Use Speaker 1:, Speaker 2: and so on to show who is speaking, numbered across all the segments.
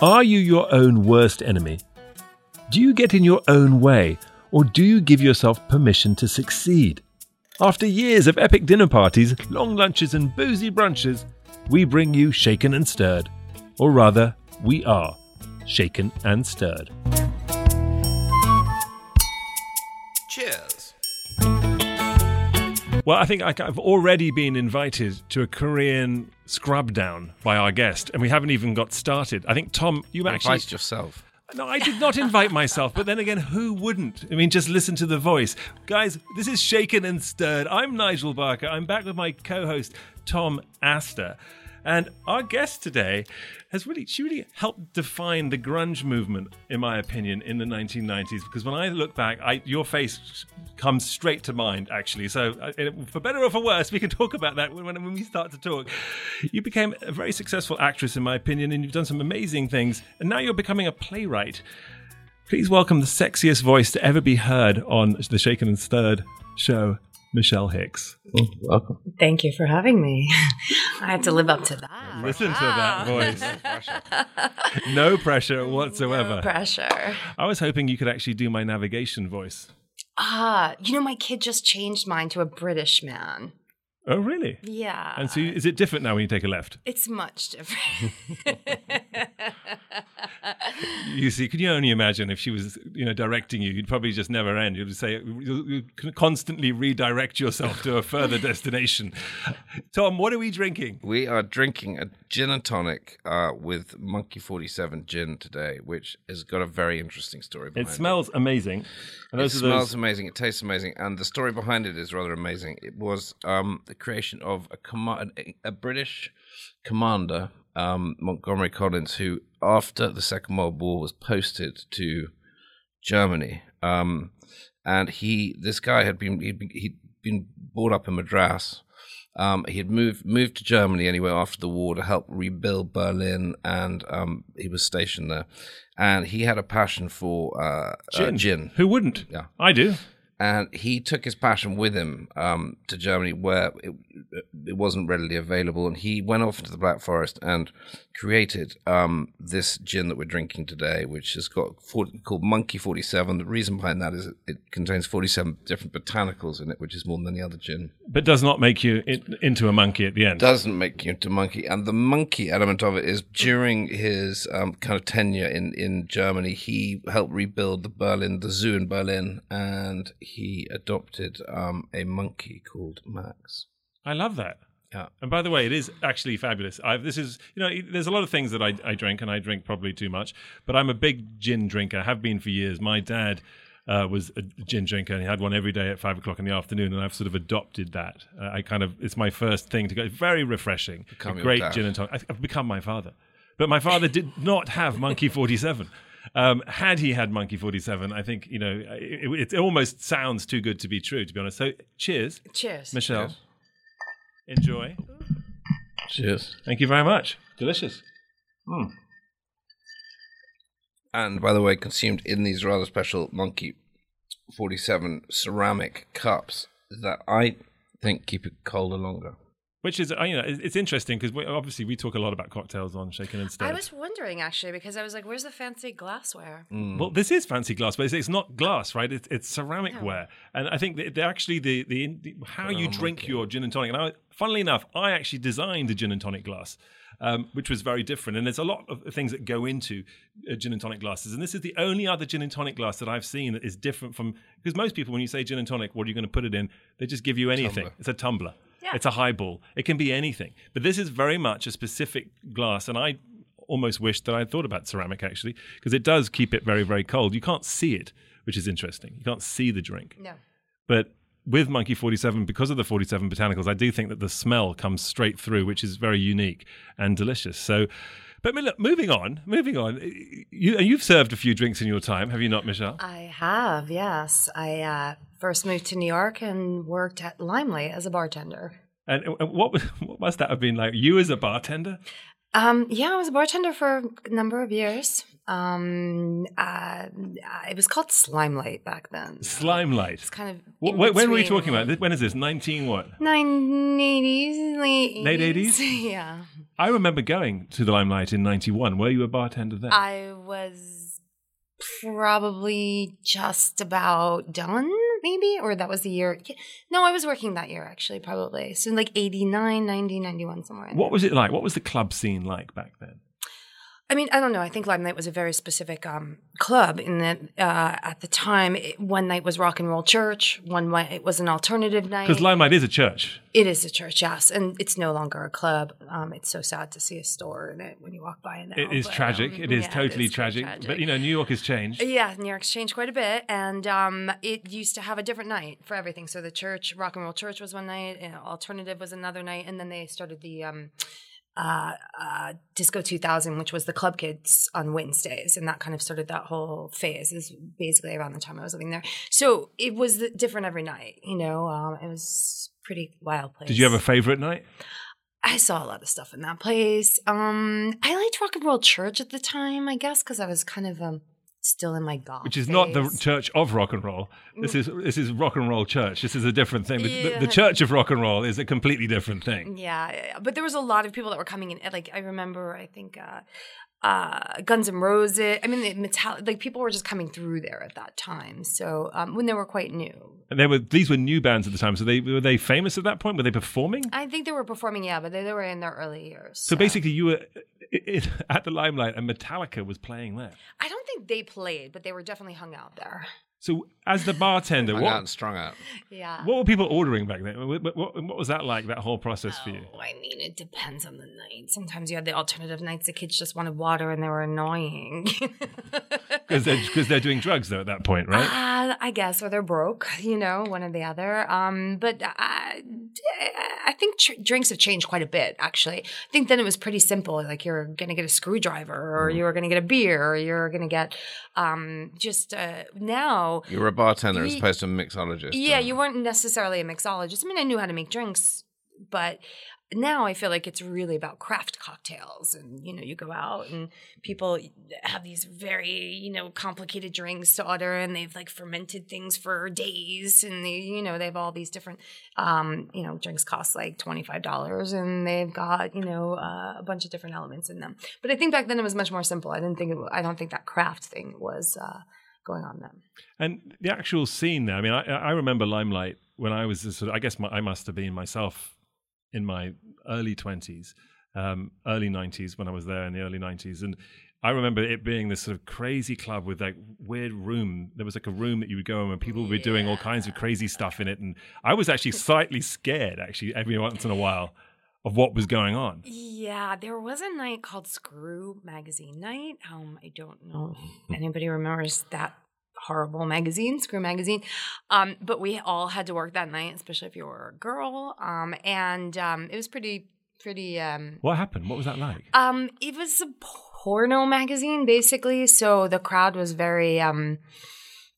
Speaker 1: Are you your own worst enemy? Do you get in your own way, or do you give yourself permission to succeed? After years of epic dinner parties, long lunches, and boozy brunches, we bring you Shaken and Stirred. Or rather, we are Shaken and Stirred. Well, I think I've already been invited to a Korean scrub down by our guest, and we haven't even got started. I think, Tom, you actually.
Speaker 2: Invite yourself.
Speaker 1: No, I did not invite myself, but then again, who wouldn't? I mean, just listen to the voice. Guys, this is Shaken and Stirred. I'm Nigel Barker. I'm back with my co host, Tom Astor. And our guest today has really, she really helped define the grunge movement, in my opinion, in the 1990s. Because when I look back, I, your face comes straight to mind, actually. So, uh, for better or for worse, we can talk about that when, when we start to talk. You became a very successful actress, in my opinion, and you've done some amazing things. And now you're becoming a playwright. Please welcome the sexiest voice to ever be heard on the Shaken and Stirred show, Michelle Hicks.
Speaker 2: Welcome.
Speaker 3: Thank you for having me. I had to live up to that.
Speaker 1: Listen to that voice. No pressure whatsoever.
Speaker 3: No pressure.
Speaker 1: I was hoping you could actually do my navigation voice.
Speaker 3: Ah, you know, my kid just changed mine to a British man.
Speaker 1: Oh, really?
Speaker 3: Yeah.
Speaker 1: And so, is it different now when you take a left?
Speaker 3: it's much different.
Speaker 1: You see, can you only imagine if she was, you know, directing you? You'd probably just never end. You'd say you constantly redirect yourself to a further destination. Tom, what are we drinking?
Speaker 2: We are drinking a gin and tonic uh, with Monkey 47 gin today, which has got a very interesting story
Speaker 1: It
Speaker 2: behind it.
Speaker 1: smells amazing. And
Speaker 2: It smells
Speaker 1: those-
Speaker 2: amazing. It tastes amazing, and the story behind it is rather amazing. It was um, the creation of a, a British commander, um, Montgomery Collins, who, after the Second World War, was posted to Germany. Um, and he, this guy had been he'd been, he'd been brought up in Madras. Um, he had moved moved to Germany anyway after the war to help rebuild Berlin, and um, he was stationed there. And he had a passion for uh,
Speaker 1: Gin.
Speaker 2: Uh, gin
Speaker 1: Who wouldn't?
Speaker 2: Yeah.
Speaker 1: I do.
Speaker 2: And he took his passion with him um, to Germany, where it, it wasn't readily available. And he went off into the Black Forest and created um, this gin that we're drinking today, which has got 40, called Monkey Forty Seven. The reason behind that is it, it contains forty seven different botanicals in it, which is more than any other gin.
Speaker 1: But does not make you in, into a monkey at the end.
Speaker 2: Doesn't make you into a monkey, and the monkey element of it is during his um, kind of tenure in in Germany, he helped rebuild the Berlin, the zoo in Berlin, and he adopted um, a monkey called Max.
Speaker 1: I love that.
Speaker 2: Yeah.
Speaker 1: And by the way, it is actually fabulous. I've, this is, you know, there's a lot of things that I, I drink, and I drink probably too much, but I'm a big gin drinker, have been for years. My dad uh, was a gin drinker, and he had one every day at five o'clock in the afternoon, and I've sort of adopted that. Uh, I kind of, it's my first thing to go. It's very refreshing.
Speaker 2: Become
Speaker 1: a great gin and tonic. I've become my father. But my father did not have Monkey 47. Um, had he had Monkey 47, I think, you know, it, it almost sounds too good to be true, to be honest. So cheers,
Speaker 3: Cheers.
Speaker 1: Michelle.
Speaker 2: Cheers.
Speaker 1: Enjoy.
Speaker 2: Cheers.
Speaker 1: Thank you very much. Delicious.
Speaker 2: And by the way, consumed in these rather special Monkey 47 ceramic cups that I think keep it colder longer.
Speaker 1: Which is, uh, you know, it's it's interesting because obviously we talk a lot about cocktails on Shaken and
Speaker 3: I was wondering actually because I was like, where's the fancy glassware?
Speaker 1: Well, this is fancy glass, but it's, it's not glass, right? It's, it's ceramic
Speaker 3: No.
Speaker 1: ware, and I think that they're actually the, the the how you
Speaker 2: Oh,
Speaker 1: drink
Speaker 2: monkey.
Speaker 1: your gin and tonic. And I, funnily enough, I actually designed a gin and tonic glass, um, which was very different. And there's a lot of things that go into uh, gin and tonic glasses, and this is the only other gin and tonic glass that I've seen that is different from because most people, when you say gin and tonic, what are you going to put it in? They just give you anything.
Speaker 2: Tumbler.
Speaker 1: It's a tumbler.
Speaker 3: Yeah.
Speaker 1: It's a highball. It can be anything. But this is very much a specific glass, and I almost wish that I'd thought about ceramic actually, because it does keep it very, very cold. You can't see it, which is interesting. You can't see the drink.
Speaker 3: No.
Speaker 1: But with Monkey 47, because of the 47 botanicals, I do think that the smell comes straight through, which is very unique and delicious. So, but look, moving on, moving on. You, you've served a few drinks in your time, have you not, Michelle?
Speaker 3: I have, yes. I uh, first moved to New York and worked at Limelight as a bartender.
Speaker 1: And what, was- what must that have been like? You as a bartender?
Speaker 3: Um, yeah, I was a bartender for a number of years. Um, uh, it was called Slimelight back then.
Speaker 1: Slime light.
Speaker 3: It's kind of
Speaker 1: Wh-
Speaker 3: in
Speaker 1: When, were we talking about? When is this? 19 what?
Speaker 3: 980s, late,
Speaker 1: Late 80s?
Speaker 3: Yeah.
Speaker 1: I remember going to the Limelight in '91. Were you a bartender then?
Speaker 3: I was probably just about done, maybe, or that was the year. No, I was working that year actually, probably. So like 89, 90, 91, somewhere
Speaker 1: what was it like? What was the club scene like back then?
Speaker 3: I mean, I don't know. I think Limelight was a very specific um, club in that uh, at the time, it, one night was rock and roll church, one night it was an alternative night.
Speaker 1: Because Limelight is a church.
Speaker 3: It is a church, yes, and it's no longer a club. Um, it's so sad to see a store in it when you walk by it now.
Speaker 1: It is
Speaker 3: but,
Speaker 1: tragic.
Speaker 3: um,
Speaker 1: it is
Speaker 3: yeah,
Speaker 1: totally
Speaker 3: is quite
Speaker 1: tragic. But you know, New York has changed.
Speaker 3: yeah, New York's changed quite a bit, and um, it used to have a different night for everything. So the church, rock and roll church, was one night, and alternative was another night, and then they started the um, uh, uh, Disco 2000, which was the club kids on Wednesdays, and that kind of started that whole phase. Is basically around the time I was living there. So it was different every night. You know, um, it was pretty wild place.
Speaker 1: Did you have a favorite night?
Speaker 3: I saw a lot of stuff in that place. Um, I liked rock and roll church at the time, I guess, because I was kind of um still in my goth.
Speaker 1: Which is not the church of rock and roll. This is this is rock and roll church. This is a different thing. The, the- the church of rock and roll is a completely different thing.
Speaker 3: Yeah. but there was a lot of people that were coming in. Like I remember, I think uh, uh, Guns N' Roses. I mean, metal. Like people were just coming through there at that time. So um, when they were quite new,
Speaker 1: And they were these were new bands at the time. So they were they famous at that point? Were they performing?
Speaker 3: I think they were performing. Yeah, but they, they were in their early years.
Speaker 1: So basically, you were i- i- at the Limelight, and Metallica was playing there.
Speaker 3: I don't think they played, but they were definitely hung out there.
Speaker 1: So as the bartender,
Speaker 2: Hung out
Speaker 1: what
Speaker 2: and strung out.
Speaker 3: Yeah.
Speaker 1: what were people ordering back then? What, what, what was that like? That whole process for you?
Speaker 3: Oh, I mean, it depends on the night. Sometimes you had the alternative nights. The kids just wanted water and they were annoying.
Speaker 1: Because they're, 'cause they're doing drugs though at that point, right?
Speaker 3: Uh, I guess, or they're broke, you know, one or the other. Um, but I, I think tr- drinks have changed quite a bit, actually. I think then it was pretty simple. Like you're going to get a screwdriver, or you're going to get a beer, or you're going to get um, just uh, now.
Speaker 2: You were a bartender as opposed to a mixologist.
Speaker 3: Yeah,
Speaker 2: uh,
Speaker 3: you weren't necessarily a mixologist. I mean, I knew how to make drinks, but now I feel like it's really about craft cocktails. And, you know, you go out and people have these very, you know, complicated drinks to order and they've like fermented things for days. And they, you know, they have all these different, um, you know, drinks cost like $25 and they've got, you know, uh, a bunch of different elements in them. But I think back then it was much more simple. I didn't think, it, I don't think that craft thing was uh, going on then.
Speaker 1: And the actual scene there, I mean, I, I remember Limelight when I was, sort of, I guess my, I must have been myself in my early 20s, um, early 90s when I was there in the early 90s. And I remember it being this sort of crazy club with like weird room. There was like a room that you would go in and people would be doing all kinds of crazy stuff in it. And I was actually slightly scared, actually, every once in a while of what was going on.
Speaker 3: Yeah, there was a night called Screw Magazine Night. Um, I don't know if anybody remembers that horrible magazine, Screw Magazine. Um, but we all had to work that night, especially if you were a girl. Um, and um, it was pretty, pretty. Um,
Speaker 1: What happened? What was that like?
Speaker 3: um, it was a porno magazine, basically. So the crowd was very. Um,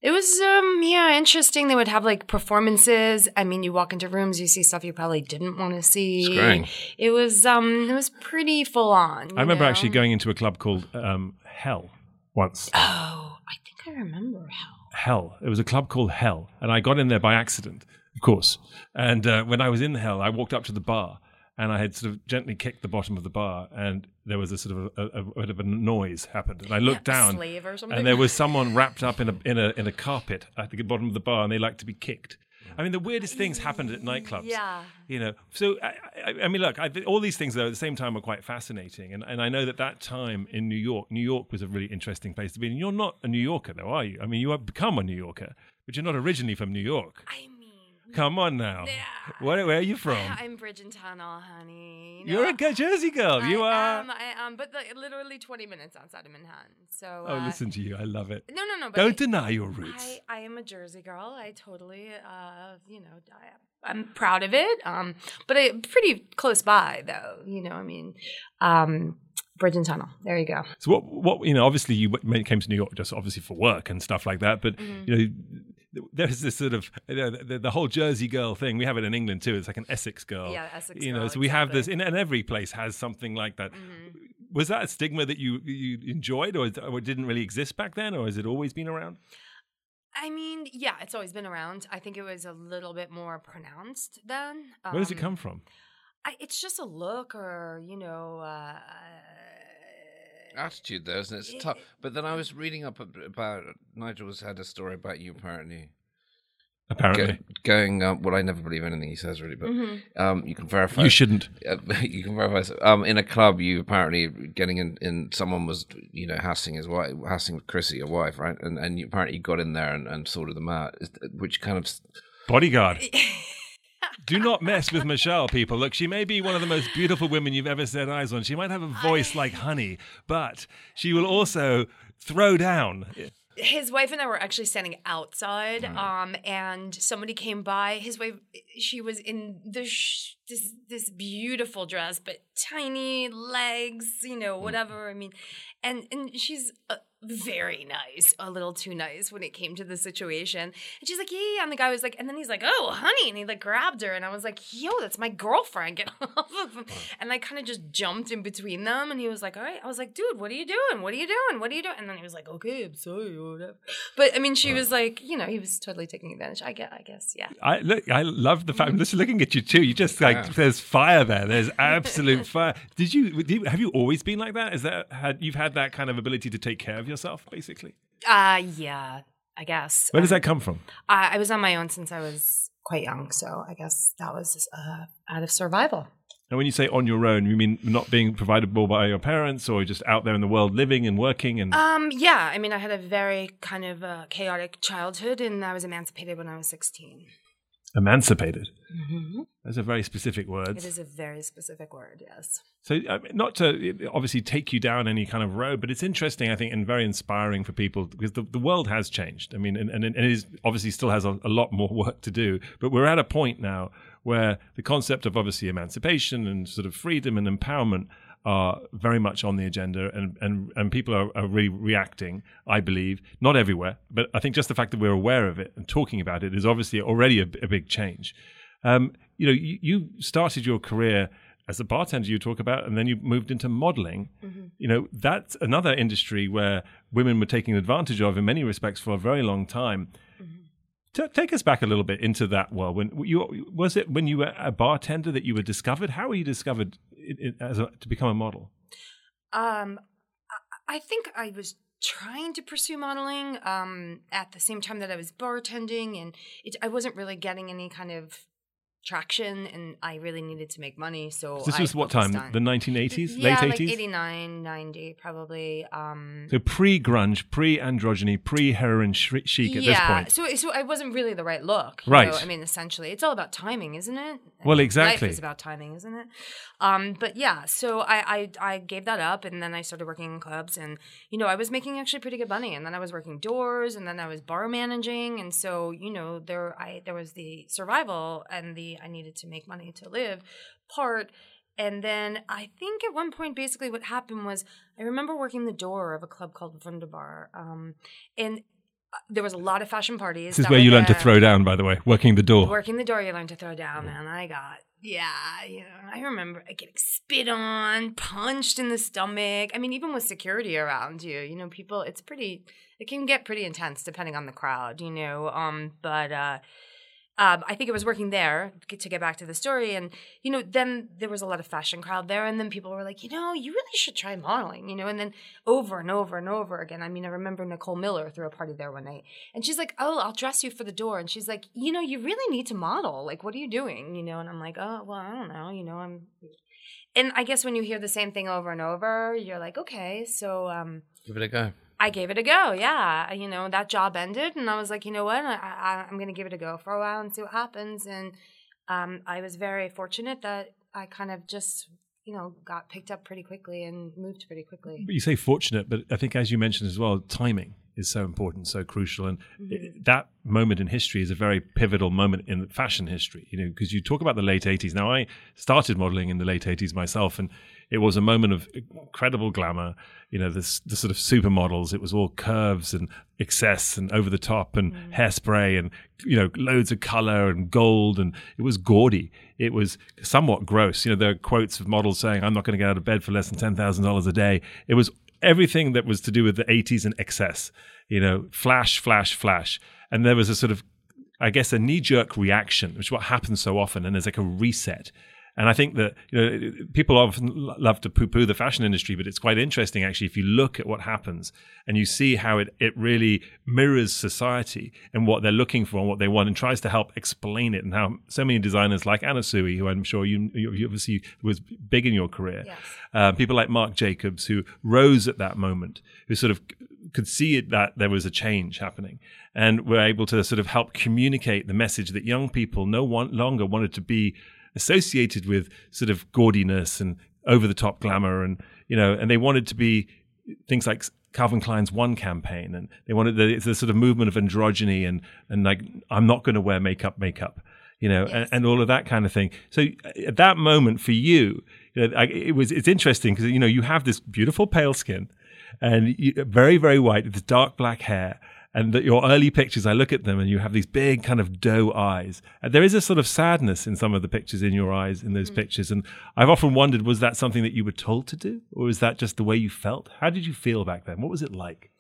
Speaker 3: it was um yeah interesting. They would have like performances. I mean, you walk into rooms, you see stuff you probably didn't want to see.
Speaker 2: Screwing.
Speaker 3: It was um it was pretty full on.
Speaker 1: I remember
Speaker 3: you
Speaker 1: actually going into a club called um, Hell once.
Speaker 3: Oh, I think I remember Hell.
Speaker 1: Hell. It was a club called Hell, and I got in there by accident, of course. And uh, when I was in Hell, I walked up to the bar, and I had sort of gently kicked the bottom of the bar, and there was a sort of a, a, a bit of a noise happened, and I looked
Speaker 3: A
Speaker 1: down,
Speaker 3: slave or something.
Speaker 1: and there was someone wrapped up in a in a in a carpet at the bottom of the bar, and they like to be kicked. I mean, the weirdest things happened at nightclubs.
Speaker 3: Yeah.
Speaker 1: You know, so I, I, I mean, look, I, all these things though at the same time are quite fascinating, and, and I know that that time in New York, New York was a really interesting place to be. And you're not a New Yorker, though, are you? I mean, you have become a New Yorker, but you're not originally from New York.
Speaker 3: I mean,
Speaker 1: Come on now,
Speaker 3: Yeah.
Speaker 1: where, where are you from?
Speaker 3: I'm Bridge and Tunnel, honey. You
Speaker 1: You're
Speaker 3: know,
Speaker 1: a good Jersey girl. You are.
Speaker 3: Am, I am, but like, literally 20 minutes outside of Manhattan. So.
Speaker 1: oh,
Speaker 3: uh,
Speaker 1: listen to you. I love it.
Speaker 3: No, no, no. But
Speaker 1: Don't
Speaker 3: I-
Speaker 1: deny your roots.
Speaker 3: I, I am a Jersey girl. I totally, uh, you know, I, I'm proud of it. Um, but I, pretty close by, though. You know, I mean, um, Bridge and Tunnel. There you go.
Speaker 1: So what? What you know? Obviously, you came to New York just obviously for work and stuff like that. But
Speaker 3: Mm-hmm.
Speaker 1: you know, there's this sort of you know, the, the whole Jersey girl thing. We have it in England too. It's like an Essex girl.
Speaker 3: Yeah, Essex
Speaker 1: You know,
Speaker 3: girl,
Speaker 1: so we have this, in, and every place has something like that.
Speaker 3: Mm-hmm.
Speaker 1: Was that a stigma that you you enjoyed, or, or didn't really exist back then, or has it always been around?
Speaker 3: I mean, yeah, it's always been around. I think it was a little bit more pronounced then.
Speaker 1: Where does it
Speaker 3: Um,
Speaker 1: come from?
Speaker 3: I, it's just a look, or you know. Uh,
Speaker 2: Attitude, though, isn't it? It's tough. But then I was reading up about Nigel has had a story about you apparently
Speaker 1: Apparently,
Speaker 2: go, going. Um, well, I never believe anything he says, really, but
Speaker 3: mhm.
Speaker 2: um, you can verify.
Speaker 1: you shouldn't.
Speaker 2: Uh, you can verify. so- Um, in a club, you apparently getting in, in. Someone was, you know, hassling his wife, hassling Chrissy, your wife, right? And and you apparently got in there and, and sorted them out, which kind of
Speaker 1: Bodyguard. Do not mess with Michelle, people. Look, she may be one of the most beautiful women you've ever set eyes on. She might have a voice like honey, but she will also throw down.
Speaker 3: his wife and I were actually standing outside, um, and somebody came by. His wife, she was in this sh- this this beautiful dress, but tiny legs, you know, whatever. I mean, and and she's uh, very nice, a little too nice when it came to the situation. And she's like, yeah, yeah, and the guy was like, and then he's like, oh, honey, and he like grabbed her, and I was like, yo, that's my girlfriend, get off of him. And I kind of just jumped in between them, and he was like, all right. I was like, dude, what are you doing? What are you doing? What are you doing? And then he was like, okay, I'm sorry, whatever. But I mean, she was like, you know, he was totally taking advantage. I get, I guess, yeah.
Speaker 1: I look. I love the fact. I'm just looking at you too. You just like there's fire there. There's absolute fire. Did you, did you? Have you always been like that? Is that had you've had that kind of ability to take care of yourself, basically?
Speaker 3: Uh, yeah, I guess.
Speaker 1: Where does
Speaker 3: Um,
Speaker 1: that come from?
Speaker 3: I, I was on my own since I was quite young, so I guess that was just, uh, out of survival.
Speaker 1: And when you say on your own, you mean not being provided for by your parents, or just out there in the world living and working and
Speaker 3: Um, yeah, I mean, I had a very kind of uh, chaotic childhood, and I was emancipated when I was 16.
Speaker 1: Emancipated?
Speaker 3: Mm-hmm.
Speaker 1: Those are very specific word.
Speaker 3: It is a very specific word, yes.
Speaker 1: So, I mean, not to obviously take you down any kind of road, but it's interesting, I think, and very inspiring for people because the, the world has changed. I mean, and, and it is obviously still has a, a lot more work to do, but we're at a point now where the concept of obviously emancipation and sort of freedom and empowerment are very much on the agenda, and and and people are, are really reacting. I believe not everywhere, but I think just the fact that we're aware of it and talking about it is obviously already a, a big change. Um, you know, you, you started your career as a bartender you talk about, and then you moved into modeling. You know, that's another industry where women were taken advantage of in many respects for a very long time. Ta take us back a little bit into that world. When you was it when you were a bartender that you were discovered? How were you discovered as a, to become a model?
Speaker 3: Um, I- I think I was trying to pursue modeling um, at the same time that I was bartending, and it, I wasn't really getting any kind of traction, and I really needed to make money. So
Speaker 1: This
Speaker 3: I
Speaker 1: was what time?
Speaker 3: on-
Speaker 1: The 1980s,
Speaker 3: yeah,
Speaker 1: late
Speaker 3: like
Speaker 1: 80s.
Speaker 3: 89, 90, probably. Um,
Speaker 1: So pre grunge, pre androgyny, pre heroin chic at this point.
Speaker 3: So, so I wasn't really the right look.
Speaker 1: Right.
Speaker 3: know? I mean, essentially, it's all about timing, isn't it?
Speaker 1: Well,
Speaker 3: Life
Speaker 1: exactly.
Speaker 3: is about timing, isn't it? Um, but yeah, so I, I I gave that up, and then I started working in clubs, and you know, I was making actually pretty good money, and then I was working doors, and then I was bar managing, and so you know, there I there was the survival and the I needed to make money to live part. And then I think at one point, basically, what happened was I remember working the door of a club called Wunderbar, um, and uh, there was a lot of fashion parties.
Speaker 1: This is where you learned to throw down, by the way, working the door.
Speaker 3: Working the door, you learn to throw down, man. I got, yeah, you know, I remember getting spit on, punched in the stomach. I mean, even with security around you, you know, people, it's pretty, it can get pretty intense depending on the crowd, you know. Um, but, uh, um, I think it was working there to get back to the story. And, you know, then there was a lot of fashion crowd there. And then people were like, you know, you really should try modeling, you know, and then over and over and over again. I mean, I remember Nicole Miller threw a party there one night and she's like, oh, I'll dress you for the door. And she's like, you know, you really need to model. Like, what are you doing? You know, and I'm like, oh, well, I don't know. You know, I'm. And I guess when you hear the same thing over and over, you're like, okay, so um,
Speaker 2: give it a go.
Speaker 3: I gave it a go. Yeah, you know that job ended, and I was like, you know what, I, I, I'm going to give it a go for a while and see what happens. And um, I was very fortunate that I kind of just, you know, got picked up pretty quickly and moved pretty quickly.
Speaker 1: But you say fortunate, but I think as you mentioned as well, timing is so important, so crucial, and
Speaker 3: Mm-hmm.
Speaker 1: it- that moment in history is a very pivotal moment in fashion history. You know, because you talk about the late '80s. Now, I started modeling in the late '80s myself, and it was a moment of incredible glamour. You know, this the sort of supermodels. It was all curves and excess and over the top and mm. hairspray and you know loads of color and gold and it was gaudy. It was somewhat gross. You know, there are quotes of models saying, "I'm not going to get out of bed for less than ten thousand dollars a day." It was everything that was to do with the 80s and excess. You know, flash, flash, flash, and there was a sort of I guess a knee jerk reaction, which is what happens so often, and there's like a reset. And I think that you know people often love to poo-poo the fashion industry, but it's quite interesting actually if you look at what happens and you see how it it really mirrors society and what they're looking for and what they want, and tries to help explain it. And how so many designers like Anna Sui, who I'm sure you, you obviously was big in your career,
Speaker 3: Yes.
Speaker 1: uh, people like Marc Jacobs who rose at that moment, who sort of could see it that there was a change happening and were able to sort of help communicate the message that young people no one longer wanted to be associated with sort of gaudiness and over the top glamour and you know and they wanted to be things like Calvin Klein's One campaign and they wanted the, the sort of movement of androgyny and and like I'm not going to wear makeup makeup you know and, and all of that kind of thing. So at that moment for you you know, I, it was it's interesting because you know you have this beautiful pale skin and you, very very white with this dark black hair and that your early pictures i look at them and you have these big kind of doe eyes and there is a sort of sadness in some of the pictures in your eyes in those pictures and i've often wondered was that something that you were told to do or was that just the way you felt how did you feel back then what was it like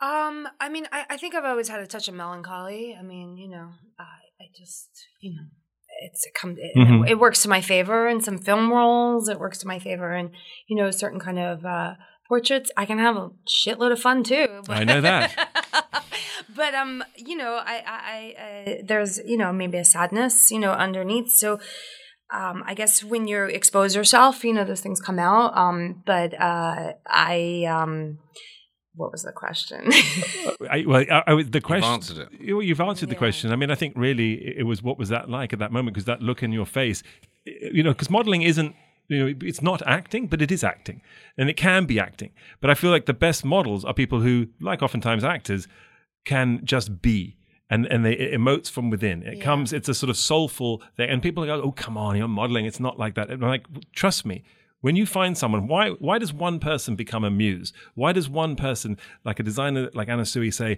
Speaker 3: Um, I mean, I, I think I've always had a touch of melancholy. I mean, you know, I, I just, you know, it's it come it,
Speaker 1: Mhm.
Speaker 3: it works to my favor in some film roles. It works to my favor in you know certain kind of uh, portraits. I can have a shitload of fun too.
Speaker 1: I know that.
Speaker 3: but um, you know, I, I, I uh, there's you know maybe a sadness you know underneath. So. Um, I guess when you expose yourself, you know those things come out. Um, but uh, I, um, what was the question?
Speaker 1: I, well, I, I, was- the question.
Speaker 2: answered it.
Speaker 1: You- You've answered the question. I mean, I think really it it was what was that like at that moment? Because that look in your face, you know, because modeling isn't. You know, it's not acting, but it is acting, and it can be acting. But I feel like the best models are people who, like oftentimes actors, can just be, and and they it emotes from within. It
Speaker 3: Yeah.
Speaker 1: comes. It's a sort of soulful thing, and people go, "Oh, come on, you're modeling. It's not like that." And I'm like, trust me. When you find someone, why why does one person become a muse? Why does one person, like a designer like Anna Sui, say,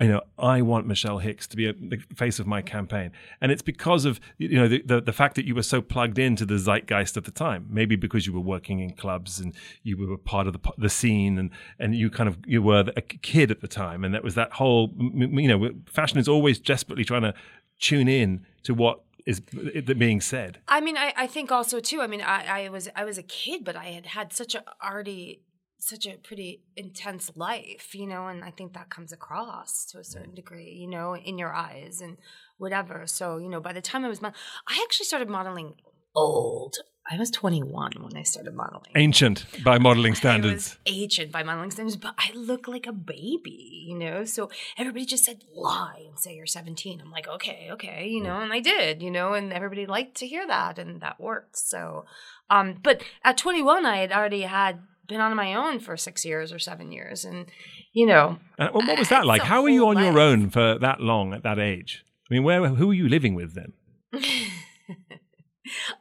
Speaker 1: you know, I want Michelle Hicks to be a, the face of my campaign, and it's because of you know the, the the fact that you were so plugged into the zeitgeist at the time. Maybe because you were working in clubs and you were part of the the scene, and and you kind of you were a kid at the time, and that was that whole you know fashion is always desperately trying to tune in to what is being said.
Speaker 3: I mean, I, I think also too. I mean, I, I was I was a kid, but I had had such a already such a pretty intense life, you know, and I think that comes across to a certain degree, you know, in your eyes and whatever. So you know, by the time I was, mod- I actually started modeling old. I was 21 when I started modeling.
Speaker 1: Ancient by modeling standards.
Speaker 3: ancient by modeling standards, but I look like a baby, you know? So everybody just said lie and say you're 17. I'm like, okay, okay, you know, and I did, you know, and everybody liked to hear that and that worked. So, um, but at 21, I had already had been on my own for six years or seven years. And, you know,
Speaker 1: And what was that like? How were you on your own for that long at that age? I mean, where who were you living with then?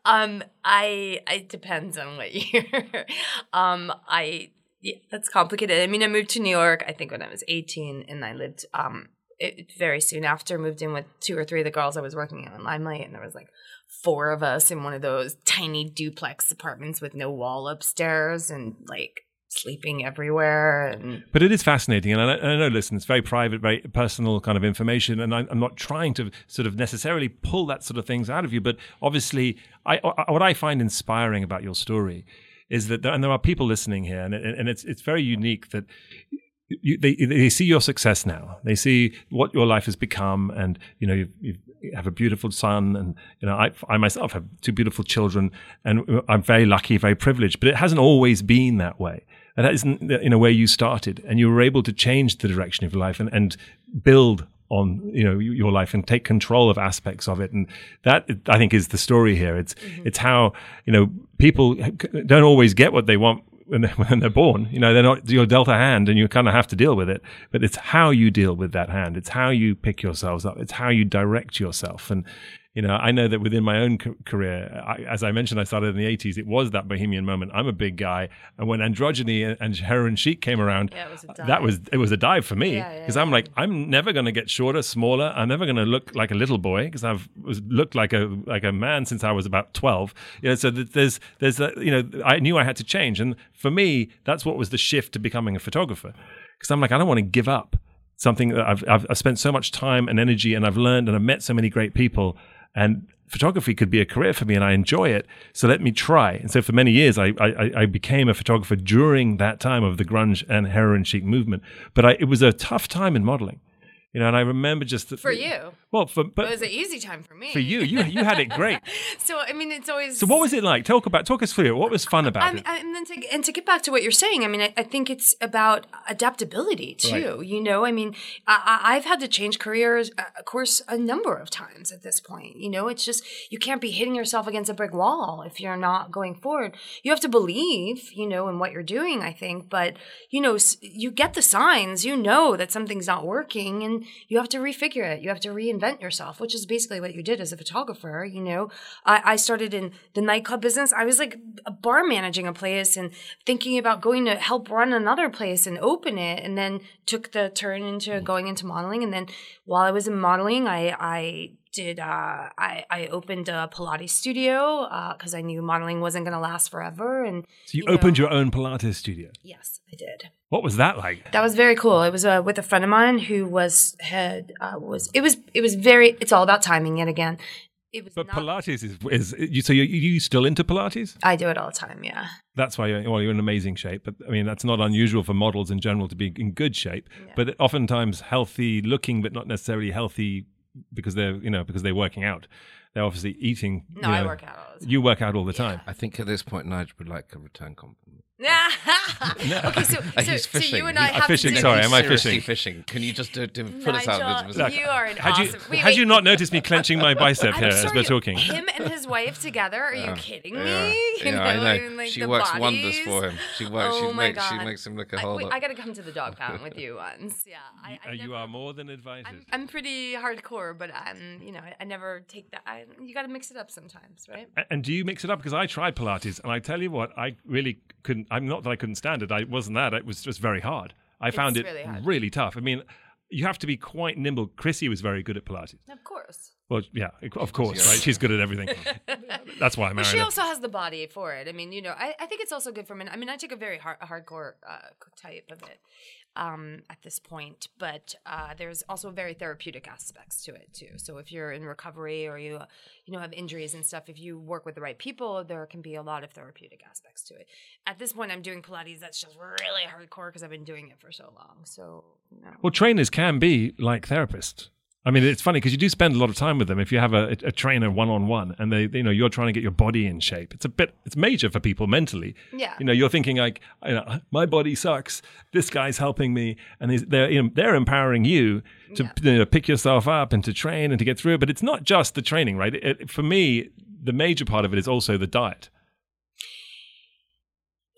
Speaker 3: um, I it depends on what year. um, I yeah, that's complicated. I mean, I moved to New York. I think when I was eighteen, and I lived um it, very soon after moved in with two or three of the girls I was working in Limelight, and there was like four of us in one of those tiny duplex apartments with no wall upstairs, and like sleeping everywhere. And
Speaker 1: But it is fascinating, and I, I know, listen, it's very private, very personal kind of information, and I, I'm not trying to sort of necessarily pull that sort of things out of you. But obviously, I, I what I find inspiring about your story is that, there, and there are people listening here, and, and it's it's very unique that. You, they they see your success now. They see what your life has become, and you know you you have a beautiful son, and you know I I myself have two beautiful children, and I'm very lucky, very privileged. But it hasn't always been that way. And that isn't in a way you started, and you were able to change the direction of your life and, and build on you know your life and take control of aspects of it, and that I think is the story here. It's mm-hmm. it's how you know people don't always get what they want when they're, when they're born. You know, they're not you're dealt a hand, and you kind of have to deal with it. But it's how you deal with that hand. It's how you pick yourselves up. It's how you direct yourself. And you know, I know that within my own ca- career, I, as I mentioned, I started in the '80s. It was that bohemian moment. I'm a big guy, and when androgyny and heroin chic came around,
Speaker 3: Yeah, it was
Speaker 1: that was it was a dive for me
Speaker 3: Yeah, yeah,
Speaker 1: because I'm like I'm never going to get shorter, smaller. I'm never going to look like a little boy because I've was looked like a like a man since I was about 12. You know, so there's there's that you know I knew I had to change, and for me that's what was the shift to becoming a photographer because I'm like I don't want to give up something that I've, I've I've spent so much time and energy and I've learned and I've met so many great people and photography could be a career for me and I enjoy it. So let me try. And so for many years, I, I, I became a photographer during that time of the grunge and heroin chic movement. But I, it was a tough time in modeling. You know, and I remember just that,
Speaker 3: For you.
Speaker 1: Well, for
Speaker 3: It was an easy time for me.
Speaker 1: for you, you you had it great.
Speaker 3: so I mean, it's always.
Speaker 1: So what was it like? Talk about talk us through it. What was fun about
Speaker 3: I mean,
Speaker 1: it?
Speaker 3: I- and then to and to get back to what you're saying, I mean, I, I think it's about adaptability too. You know, I mean, I, I've had to change careers, uh, of course, a number of times at this point. You know, it's just you can't be hitting yourself against a brick wall if you're not going forward. You have to believe, you know, in what you're doing. I think, but you know, you get the signs. You know that something's not working, and you have to refigure it. You have to reinvent yourself, which is basically what you did as a photographer. You know, I, I started in the nightclub business. I was like a bar managing a place and thinking about going to help run another place and open it, and then took the turn into mm. going into modeling. And then while I was in modeling, I I did uh, I I opened a Pilates studio because I knew modeling wasn't going to last forever. And
Speaker 1: So you
Speaker 3: you
Speaker 1: opened
Speaker 3: know-
Speaker 1: your own Pilates studio.
Speaker 3: yes, I did.
Speaker 1: What was that like?
Speaker 3: That was very cool. It was uh, with a friend of mine who was had uh, was it was it was very. It's all about timing yet again. It was
Speaker 1: But
Speaker 3: not,
Speaker 1: Pilates is is you. So you you still into Pilates?
Speaker 3: I do it all the time. Yeah.
Speaker 1: That's why you're, well, you're in amazing shape. But I mean, that's not unusual for models in general to be in good shape. But oftentimes healthy looking, but not necessarily healthy because they're you know because they're working out. They're obviously eating.
Speaker 3: No,
Speaker 1: you
Speaker 3: I work out all the time.
Speaker 1: You work out all the time.
Speaker 2: I think at this point, Nigel would like a return compliment.
Speaker 3: okay, so,
Speaker 2: Uh,
Speaker 3: so, so you and I
Speaker 1: I'm
Speaker 3: have
Speaker 1: fishing,
Speaker 3: to
Speaker 1: sorry, am I fishing?
Speaker 2: fishing? Can you just do, do, put us out?
Speaker 3: Nigel,
Speaker 2: With, with
Speaker 3: you are an
Speaker 1: Had
Speaker 3: awesome.
Speaker 1: you
Speaker 3: wait,
Speaker 1: had
Speaker 3: wait.
Speaker 1: you not noticed me clenching my bicep
Speaker 3: I'm
Speaker 1: here as we're talking?
Speaker 3: Him and his wife together? Are you
Speaker 2: Yeah,
Speaker 3: kidding
Speaker 2: yeah,
Speaker 3: me? You
Speaker 2: yeah, I know.
Speaker 3: like,
Speaker 2: she works
Speaker 3: bodies?
Speaker 2: wonders for him. She works.
Speaker 3: Oh
Speaker 2: she
Speaker 3: my
Speaker 2: makes. She makes him look a whole
Speaker 3: wait,
Speaker 2: lot.
Speaker 3: I gotta come to the dog pound with you once. Yeah, I, I
Speaker 1: Uh, you
Speaker 3: never-
Speaker 1: are more than invited.
Speaker 3: I'm, I'm pretty hardcore, but I'm, you know, I, I never take that. I, you got to mix it up sometimes, right?
Speaker 1: A- And do you mix it up? Because I tried Pilates, and I tell you what, I really couldn't. I'm not that I couldn't stand it. I wasn't that. It was just very hard. I found
Speaker 3: It's
Speaker 1: it
Speaker 3: really
Speaker 1: really tough. I mean, you have to be quite nimble. Chrissy was very good at Pilates.
Speaker 3: Of course.
Speaker 1: Well, yeah, of course, right? She's good at everything. That's why I
Speaker 3: But
Speaker 1: married
Speaker 3: she
Speaker 1: her.
Speaker 3: also has the body for it. I mean, you know, I, I think it's also good for men. I mean, I take a very hard, hardcore uh, type of it um, at this point, but uh, there's also very therapeutic aspects to it too. So if you're in recovery or you, you know, have injuries and stuff, if you work with the right people, there can be a lot of therapeutic aspects to it. At this point, I'm doing Pilates. That's just really hardcore because I've been doing it for so long. So, know.
Speaker 1: Well, trainers can be like therapists. I mean, it's funny because you do spend a lot of time with them. If you have a, a trainer one on one, and they, you know, you're trying to get your body in shape. It's a bit, it's major for people mentally.
Speaker 3: Yeah.
Speaker 1: You know, you're thinking like, you know, my body sucks. This guy's helping me, and they're, you know, they're empowering you to you know, pick yourself up and to train and to get through it. But it's not just the training, right? It, it- for me, the major part of it is also the diet.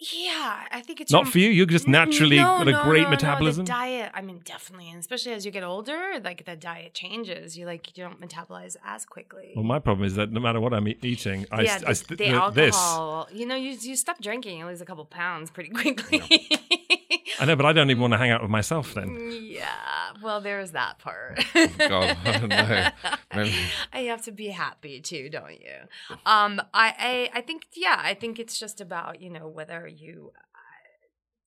Speaker 3: Yeah, I think it's
Speaker 1: Not
Speaker 3: your-
Speaker 1: for you. You're just
Speaker 3: mm,
Speaker 1: naturally
Speaker 3: no,
Speaker 1: got a
Speaker 3: no,
Speaker 1: great
Speaker 3: no, no,
Speaker 1: metabolism.
Speaker 3: the diet, I mean, definitely, and especially as you get older, like the diet changes. You like you don't metabolize as quickly.
Speaker 1: Well, my problem is that no matter what I'm eating, I,
Speaker 3: yeah,
Speaker 1: st-
Speaker 3: the,
Speaker 1: I
Speaker 3: the
Speaker 1: this.
Speaker 3: alcohol. You know, you you stop drinking, you lose a couple pounds pretty quickly.
Speaker 1: I know, but I don't even want to hang out with myself then.
Speaker 3: yeah, well, there's that part.
Speaker 2: God, no. Maybe-
Speaker 3: I have to be happy too, don't you? Um, I, I, I think, yeah, I think it's just about you know whether you, uh,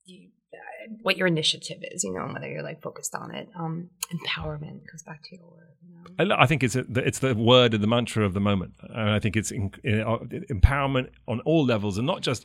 Speaker 3: you, uh, what your initiative is, you know, and whether you're like focused on it. Um, empowerment goes back to your word. You know?
Speaker 1: I, I think it's a, it's the word and the mantra of the moment, and I think it's in, in, uh, empowerment on all levels, and not just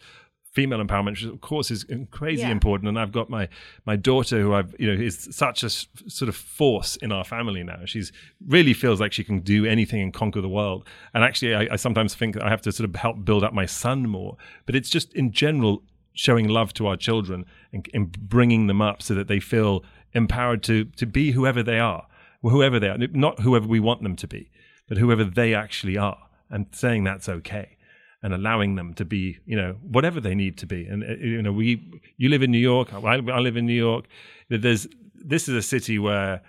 Speaker 1: female empowerment, which of course is crazy
Speaker 3: Yeah.
Speaker 1: important. And I've got my my daughter, who I've you know is such a s- sort of force in our family now. She's really feels like she can do anything and conquer the world. And actually, I, I sometimes think I have to sort of help build up my son more. But it's just in general showing love to our children and, and bringing them up so that they feel empowered to to be whoever they are, whoever they are, not whoever we want them to be, but whoever they actually are, and saying that's okay and allowing them to be, you know, whatever they need to be. And uh, you know, we, you live in New York, I, I live in New York. There's this is a city where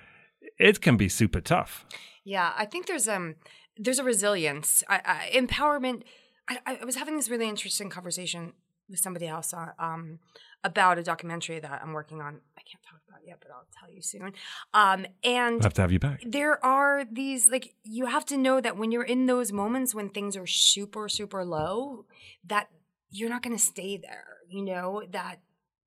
Speaker 1: it can be super tough.
Speaker 3: Yeah, I think there's um there's a resilience, I, I, empowerment. I, I was having this really interesting conversation with somebody else uh, um about a documentary that I'm working on. I can't talk about it yet, but I'll tell you soon. Um, and
Speaker 1: I'll have to have you back.
Speaker 3: there are these like you have to know that when you're in those moments when things are super super low that you're not going to stay there you know that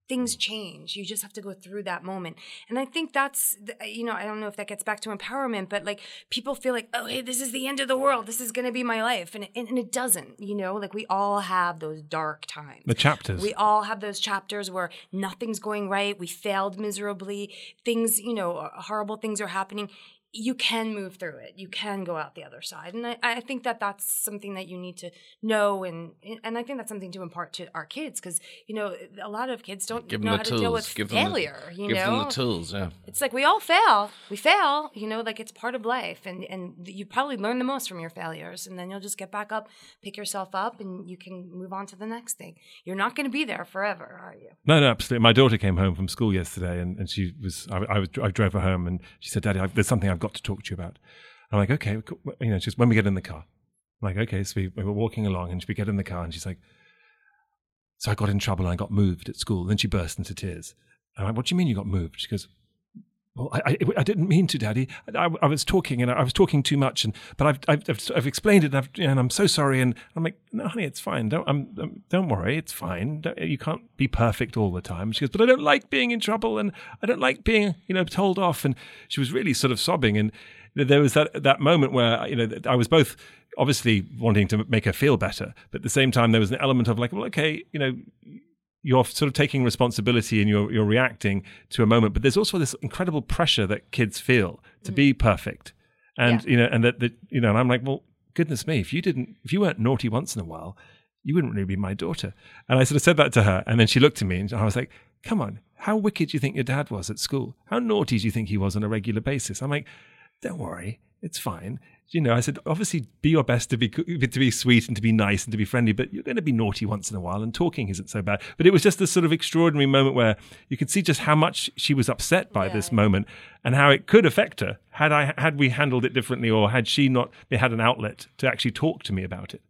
Speaker 3: things change. You just have to go through that moment. And I think that's, you know, I don't know if that gets back to empowerment, but like people feel like, oh, hey, this is the end of the world. This is going to be my life. And, and, and it doesn't, you know, like we all have those dark times.
Speaker 1: The chapters.
Speaker 3: We all have those chapters where nothing's going right. We failed miserably. Things, you know, horrible things are happening you can move through it. You can go out the other side, and I, I think that that's something that you need to know, and and I think that's something to impart to our kids because you know a lot of kids don't
Speaker 2: Give
Speaker 3: know how
Speaker 2: the
Speaker 3: to deal with
Speaker 2: Give them the-
Speaker 3: failure. you
Speaker 2: Give
Speaker 3: know,
Speaker 2: them the tools. Yeah.
Speaker 3: it's like we all fail. We fail, you know, like it's part of life, and and you probably learn the most from your failures, and then you'll just get back up, pick yourself up, and you can move on to the next thing. You're not going to be there forever, are you?
Speaker 1: No, no, absolutely. My daughter came home from school yesterday, and, and she was. I, I was. I drove her home, and she said, "Daddy, I've, there's something I've got to talk to you about." I'm like, "Okay," you know, just when we get in the car. I'm like, "Okay." So we, we were walking along, and we get in the car, and she's like, "So I got in trouble, and I got moved at school." Then she burst into tears. I'm like, "What do you mean you got moved?" She goes. Well, I, I, I didn't mean to, Daddy. I, I was talking and I was talking too much, and but I've I've, I've, I've explained it, and, and I'm so sorry. And I'm like, no, honey, it's fine. Don't I'm, um, don't worry, it's fine. Don't, you can't be perfect all the time. She goes, but I don't like being in trouble, and I don't like being you know told off. And she was really sort of sobbing, and there was that that moment where you know I was both obviously wanting to make her feel better, but at the same time there was an element of like, well, okay, you know you're sort of taking responsibility and you're you're reacting to a moment but there's also this incredible pressure that kids feel to be mm. perfect. And
Speaker 3: Yeah.
Speaker 1: you know and that, that you know and i'm like well goodness me if you didn't if you weren't naughty once in a while you wouldn't really be my daughter. And i sort of said that to her and then she looked at me and i was like come on how wicked do you think your dad was at school? How naughty do you think he was on a regular basis? I'm like don't worry it's fine you know, I said, obviously, be your best to be to be sweet and to be nice and to be friendly, but you're going to be naughty once in a while, and talking isn't so bad. But it was just this sort of extraordinary moment where you could see just how much she was upset by
Speaker 3: Yeah.
Speaker 1: this moment and how it could affect her had I had we handled it differently, or had she not had an outlet to actually talk to me about it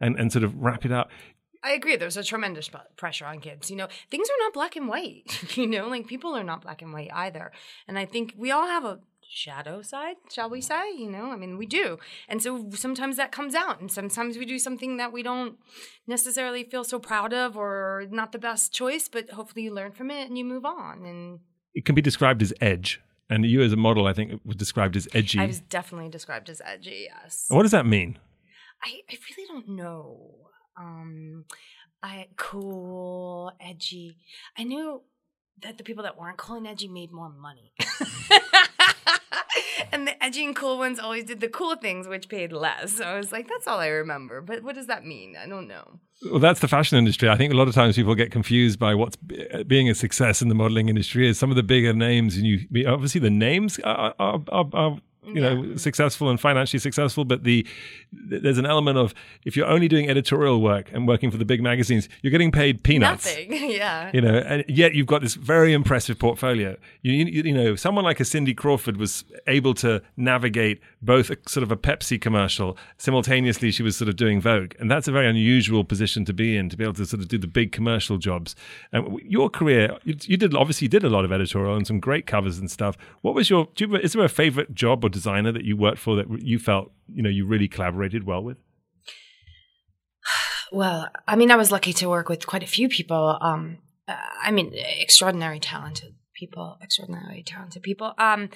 Speaker 1: and and sort of wrap it up.
Speaker 3: I agree. There's a tremendous pressure on kids. You know, things are not black and white. you know, like people are not black and white either. And I think we all have a shadow side, shall we say? You know, I mean, we do. And so sometimes that comes out, and sometimes we do something that we don't necessarily feel so proud of or not the best choice, but hopefully you learn from it and you move on. And
Speaker 1: It can be described as edge, and you as a model, I think, was described as edgy.
Speaker 3: I was definitely described as edgy, yes.
Speaker 1: And what does that mean?
Speaker 3: I, I really don't know. Um, I cool, edgy. I knew that the people that weren't cool and edgy made more money. and the edgy and cool ones always did the cool things, which paid less. So I was like, that's all I remember. But what does that mean? I don't know.
Speaker 1: Well, that's the fashion industry. I think a lot of times people get confused by what's b- uh, being a success in the modeling industry is some of the bigger names, and you obviously the names are, are, are, are you know successful and financially successful, but the there's an element of if you're only doing editorial work and working for the big magazines, you're getting paid peanuts.
Speaker 3: Nothing. yeah.
Speaker 1: You know, and yet you've got this very impressive portfolio. You, you, you know, someone like a Cindy Crawford was able to navigate both a, sort of a Pepsi commercial simultaneously. She was sort of doing Vogue, and that's a very unusual position to be in to be able to sort of do the big commercial jobs. And your career, you, you did obviously you did a lot of editorial and some great covers and stuff. What was your? Do you, is there a favorite job or designer that you worked for that you felt you know you really collaborated well with?
Speaker 3: Well, I mean, I was lucky to work with quite a few people. Um, uh, I mean, extraordinary talented people, extraordinarily talented people. Um,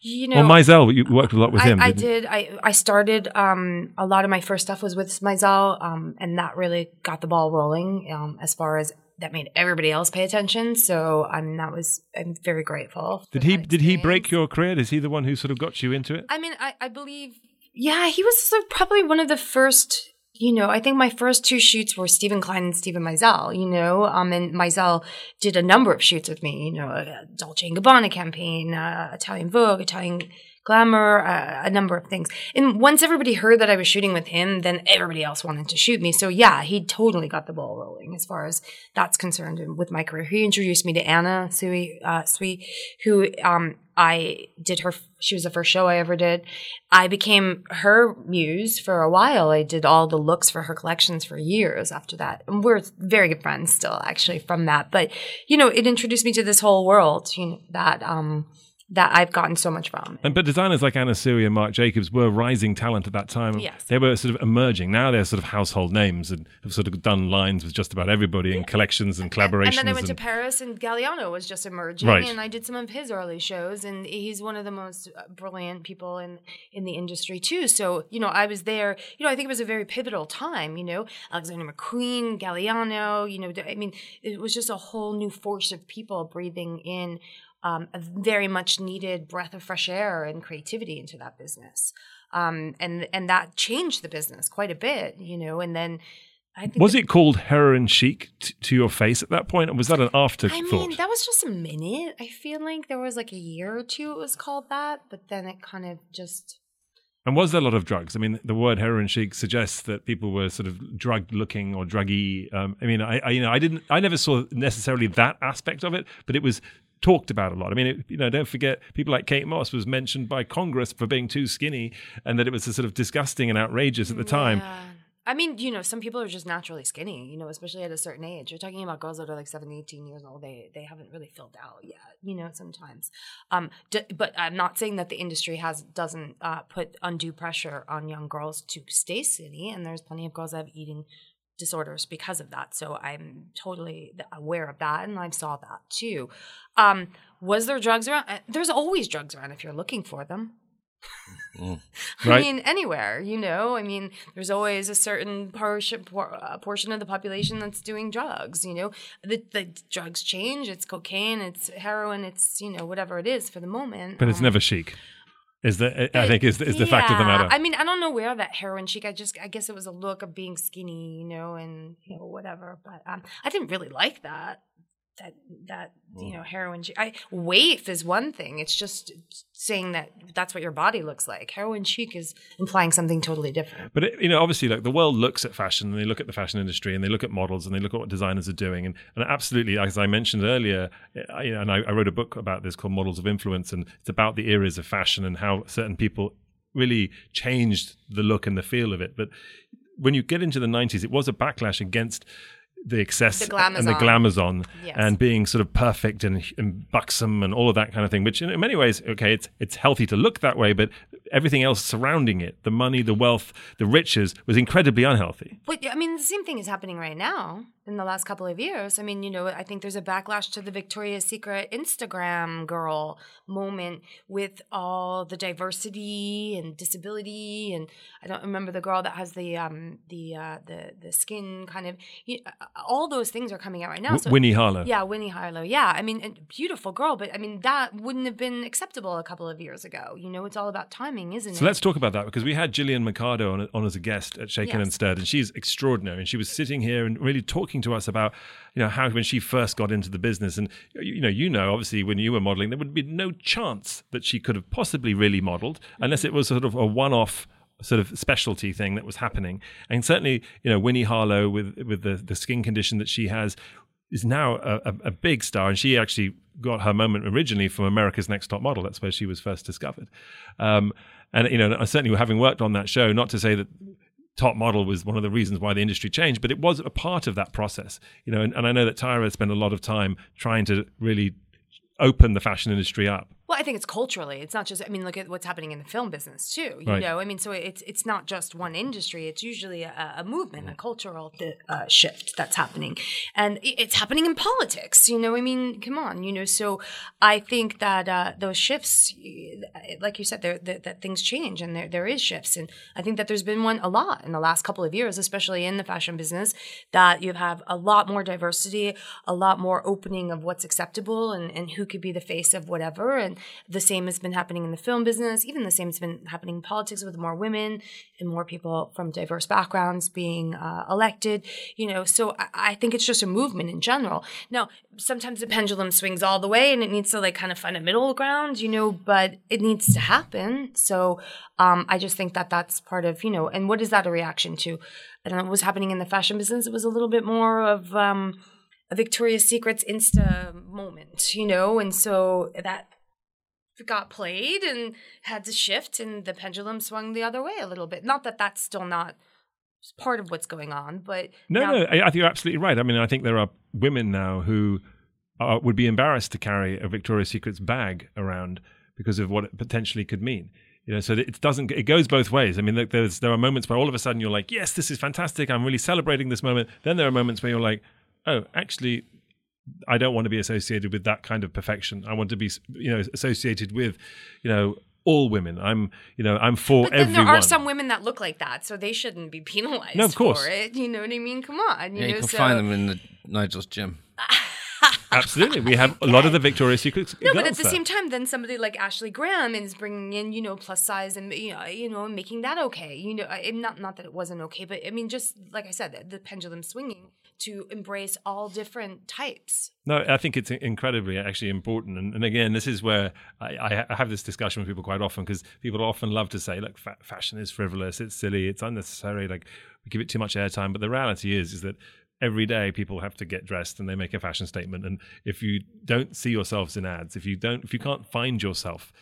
Speaker 3: you know,
Speaker 1: Well, Meisel, you worked a lot with him.
Speaker 3: I, I
Speaker 1: didn't you?
Speaker 3: did. I I started. Um, a lot of my first stuff was with Meisel, um, and that really got the ball rolling. Um, as far as that made everybody else pay attention. So I mean, that was. I'm very grateful.
Speaker 1: Did he did he break your career? Is he the one who sort of got you into it?
Speaker 3: I mean, I, I believe, yeah, he was sort of probably one of the first. You know, I think my first two shoots were Steven Klein and Steven Meisel. You know, um, and Meisel did a number of shoots with me. You know, a Dolce and Gabbana campaign, uh, Italian Vogue, Italian Glamour, uh, a number of things. And once everybody heard that I was shooting with him, then everybody else wanted to shoot me. So yeah, he totally got the ball rolling as far as that's concerned with my career. He introduced me to Anna Sui, uh, Sui, who um, I did her. She was the first show I ever did. I became her muse for a while. I did all the looks for her collections for years after that, and we're very good friends still, actually, from that. But you know, it introduced me to this whole world. You know, that um, that I've gotten so much from.
Speaker 1: And but designers like Anna Sui and Marc Jacobs were rising talent at that time.
Speaker 3: Yes.
Speaker 1: They were sort of emerging. Now they're sort of household names and have sort of done lines with just about everybody in collections and collaborations.
Speaker 3: And then I went to Paris, and Galliano was just emerging,
Speaker 1: Right.
Speaker 3: and I did some of his early shows, and he's one of the most uh, brilliant people in in the industry too. So you know, I was there. You know, I think it was a very pivotal time. You know, Alexander McQueen, Galliano. You know, I mean, it was just a whole new force of people breathing in. Um, a very much needed breath of fresh air and creativity into that business, um, and and that changed the business quite a bit, you know. And then I think
Speaker 1: was it called heroin chic t- to your face at that point, or was that an afterthought?
Speaker 3: I mean, that was just a minute. I feel like there was like a year or two it was called that, but then it kind of just.
Speaker 1: and was there a lot of drugs? I mean, the word heroin chic suggests that people were sort of drug looking or druggy. Um, I mean, I, I you know I didn't I never saw necessarily that aspect of it, but it was talked about a lot. I mean, it, you know, don't forget people like Kate Moss was mentioned by Congress for being too skinny, and that it was sort of disgusting and outrageous at the time.
Speaker 3: I mean, you know, some people are just naturally skinny, you know, especially at a certain age. You're talking about girls that are like 17, 18 years old. They they haven't really filled out yet, you know, sometimes. Um, d- but I'm not saying that the industry has doesn't uh, put undue pressure on young girls to stay skinny, and there's plenty of girls that have eating disorders because of that. So I'm totally aware of that, and I saw that too. Um, was there drugs around? Uh, There's always drugs around if you're looking for them. I
Speaker 1: Right.
Speaker 3: mean, anywhere, you know. I mean, there's always a certain portion por- uh, portion of the population that's doing drugs. You know, the, the drugs change. It's cocaine. It's heroin. It's you know whatever it is for the moment.
Speaker 1: But it's
Speaker 3: Um,
Speaker 1: never chic. Is the I think is is the fact of the matter.
Speaker 3: I mean, I don't know where that heroin chic. I just, I guess it was a look of being skinny, you know, and you know whatever. But um, I didn't really like that. That that you know heroin chic. I waif is one thing. It's just saying that that's what your body looks like. Heroin chic is implying something totally different.
Speaker 1: But it, you know, obviously, like the world looks at fashion, and they look at the fashion industry, and they look at models, and they look at what designers are doing, and, and absolutely, as I mentioned earlier, I, and I, I wrote a book about this called Models of Influence, and it's about the eras of fashion and how certain people really changed the look and the feel of it. But when you get into the '90s, it was a backlash against the excess
Speaker 3: The
Speaker 1: and the
Speaker 3: glamazon. Yes.
Speaker 1: and being sort of perfect and, and buxom and all of that kind of thing which in, many ways okay it's it's healthy to look that way but everything else surrounding it the money the wealth the riches was incredibly unhealthy
Speaker 3: But I mean, the same thing is happening right now in the last couple of years. I mean, you know, I think there's a backlash to the Victoria's Secret Instagram girl moment with all the diversity and disability, and I don't remember the girl that has the um the uh, the the skin kind of. You, uh, all those things are coming out right now.
Speaker 1: W- Winnie Harlow
Speaker 3: Yeah, Winnie Harlow. Yeah, I mean, beautiful girl, but I mean that wouldn't have been acceptable a couple of years ago. You know, it's all about timing, isn't
Speaker 1: So
Speaker 3: it?
Speaker 1: So let's talk about that because we had Jillian Mercado on, on as a guest at Shaken
Speaker 3: Yes.
Speaker 1: and Stirred, and she's extraordinary. And she was sitting here and really talking to us about, you know, how when she first got into the business, and you know, you know, obviously when you were modeling, there would be no chance that she could have possibly really modeled unless it was sort of a one-off sort of specialty thing that was happening. And certainly, you know, Winnie Harlow with with the the skin condition that she has is now a, a, big star, and she actually got her moment originally from America's Next Top Model. That's where she was first discovered. Um, and you know, certainly having worked on that show, not to say that Top Model was one of the reasons why the industry changed, but it was a part of that process. You know, and, and I know that Tyra spent a lot of time trying to really open the fashion industry up.
Speaker 3: Well, I think it's culturally. It's not just. I mean, look at what's happening in the film business too. You
Speaker 1: Right.
Speaker 3: know, I mean, so it's it's not just one industry. It's usually a, a movement, a cultural uh, shift that's happening, and it's happening in politics. You know, I mean, come on. You know, so I think that uh, those shifts, like you said, there, that that things change, and there there is shifts, and I think that there's been one a lot in the last couple of years, especially in the fashion business, that you have a lot more diversity, a lot more opening of what's acceptable, and and who could be the face of whatever, and the same has been happening in the film business. Even the same has been happening in politics with more women and more people from diverse backgrounds being uh, elected. You know, so I, I think it's just a movement in general. Now, sometimes the pendulum swings all the way, and it needs to like kind of find a middle ground. You know, but it needs to happen. So um, I just think that that's part of you know. And what is that a reaction to? I don't know what was happening in the fashion business. It was a little bit more of. Um, a Victoria's Secret's Insta moment, you know, and so that got played and had to shift, and the pendulum swung the other way a little bit. Not that that's still not part of what's going on, but
Speaker 1: No,
Speaker 3: now-
Speaker 1: no, I, I think you're absolutely right. I mean, I think there are women now who uh, would be embarrassed to carry a Victoria's Secret's bag around because of what it potentially could mean. You know, so it doesn't. It goes both ways. I mean, there's there are moments where all of a sudden you're like, "Yes, this is fantastic. I'm really celebrating this moment." Then there are moments where you're like, "Oh, actually, I don't want to be associated with that kind of perfection. I want to be, you know, associated with, you know, all women. I'm, you know, I'm for
Speaker 3: But then
Speaker 1: everyone.
Speaker 3: there are some women that look like that, so they shouldn't be penalized
Speaker 1: No, of course.
Speaker 3: for it. You know what I mean? Come on. You
Speaker 2: Yeah, you
Speaker 3: know,
Speaker 2: can
Speaker 3: so,
Speaker 2: find them in the Nigel's gym.
Speaker 1: Absolutely, we have a lot of the Victoria's Secret
Speaker 3: No,
Speaker 1: girls
Speaker 3: but at the
Speaker 1: there.
Speaker 3: same time, then somebody like Ashley Graham is bringing in, you know, plus size and you know, you know, making that okay. You know, I, not not that it wasn't okay, but I mean, just like I said, the, the pendulum swinging to embrace all different types.
Speaker 1: No, I think it's incredibly actually important. And, and again, this is where I, I have this discussion with people quite often because people often love to say, look, fa- fashion is frivolous, it's silly, it's unnecessary, like we give it too much airtime. But the reality is, is that every day people have to get dressed and they make a fashion statement. And if you don't see yourselves in ads, if you don't, if you can't find yourself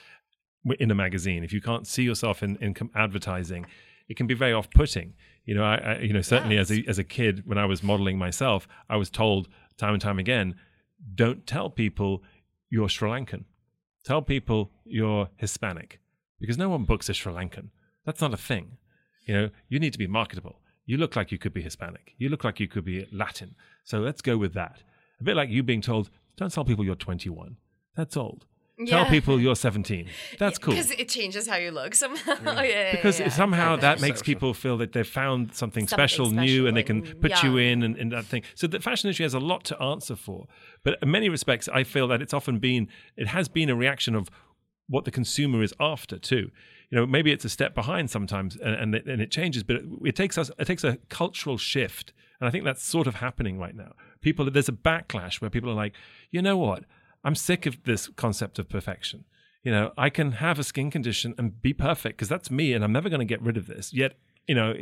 Speaker 1: in a magazine, if you can't see yourself in, in advertising, it can be very off-putting. You know, I, I you know certainly as a as a kid when I was modeling myself, I was told time and time again, don't tell people you're Sri Lankan. Tell people you're Hispanic because no one books a Sri Lankan. That's not a thing. You know, you need to be marketable. You look like you could be Hispanic. You look like you could be Latin. So let's go with that. A bit like you being told, don't tell people you're 21. That's old. Tell
Speaker 3: Yeah.
Speaker 1: people you're 17. That's cool.
Speaker 3: Because it changes how you look somehow. yeah, yeah,
Speaker 1: Because
Speaker 3: yeah,
Speaker 1: somehow
Speaker 3: exactly.
Speaker 1: that makes people feel that they've found something,
Speaker 3: Something
Speaker 1: special, new, and they can
Speaker 3: special and
Speaker 1: put you in and, and that thing. So the fashion industry has a lot to answer for. But in many respects, I feel that it's often been, it has been a reaction of what the consumer is after too. You know, maybe it's a step behind sometimes, and and it, and it changes. But it, it takes us, it takes a cultural shift, and I think that's sort of happening right now. People, there's a backlash where people are like, you know what, I'm sick of this concept of perfection. You know, I can have a skin condition and be perfect because that's me, and I'm never going to get rid of this. Yet, you know,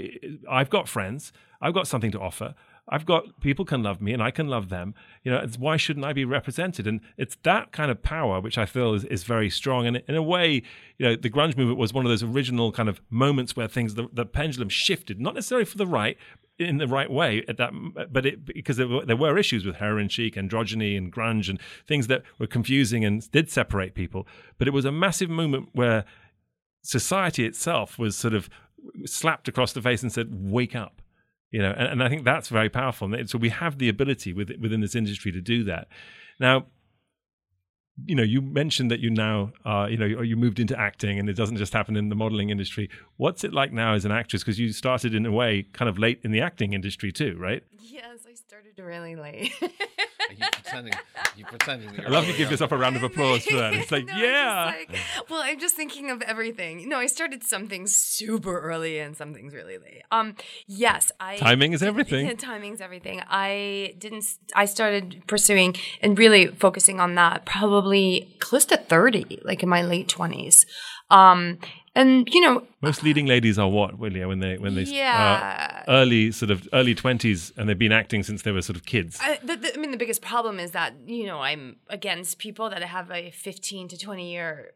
Speaker 1: I've got friends, I've got something to offer. I've got people can love me and I can love them. You know, why shouldn't I be represented? And it's that kind of power which I feel is, is very strong. And in a way, you know, the grunge movement was one of those original kind of moments where things the, the pendulum shifted, not necessarily for the right, in the right way at that, but it because there were, there were issues with heroin chic, androgyny, and grunge, and things that were confusing and did separate people. But it was a massive movement where society itself was sort of slapped across the face and said, "Wake up." you know and, and i think that's very powerful and so we have the ability with, within this industry to do that now you know you mentioned that you now uh, you know you you moved into acting and it doesn't just happen in the modeling industry. What's it like now as an actress? Because you started in a way kind of late in the acting industry too right?
Speaker 3: Yes, I started really late.
Speaker 2: Are you pretending? You pretending? That
Speaker 1: i
Speaker 2: you're
Speaker 1: love you give yourself a round of applause for that it's like
Speaker 3: No, I'm
Speaker 1: yeah
Speaker 3: like- well, I'm just thinking of everything. No, I started some things super early and some things really late. Um, yes, I
Speaker 1: Timing is everything.
Speaker 3: timing's everything. I didn't. I started pursuing and really focusing on that probably close to thirty, like in my late twenties. Um, and you know,
Speaker 1: most leading ladies are what Willia when they when they
Speaker 3: Yeah.
Speaker 1: uh, early sort of early 20s and they've been acting since they were sort of kids
Speaker 3: I, the, the, I mean, the biggest problem is that you know I'm against people that have a 15 to 20 year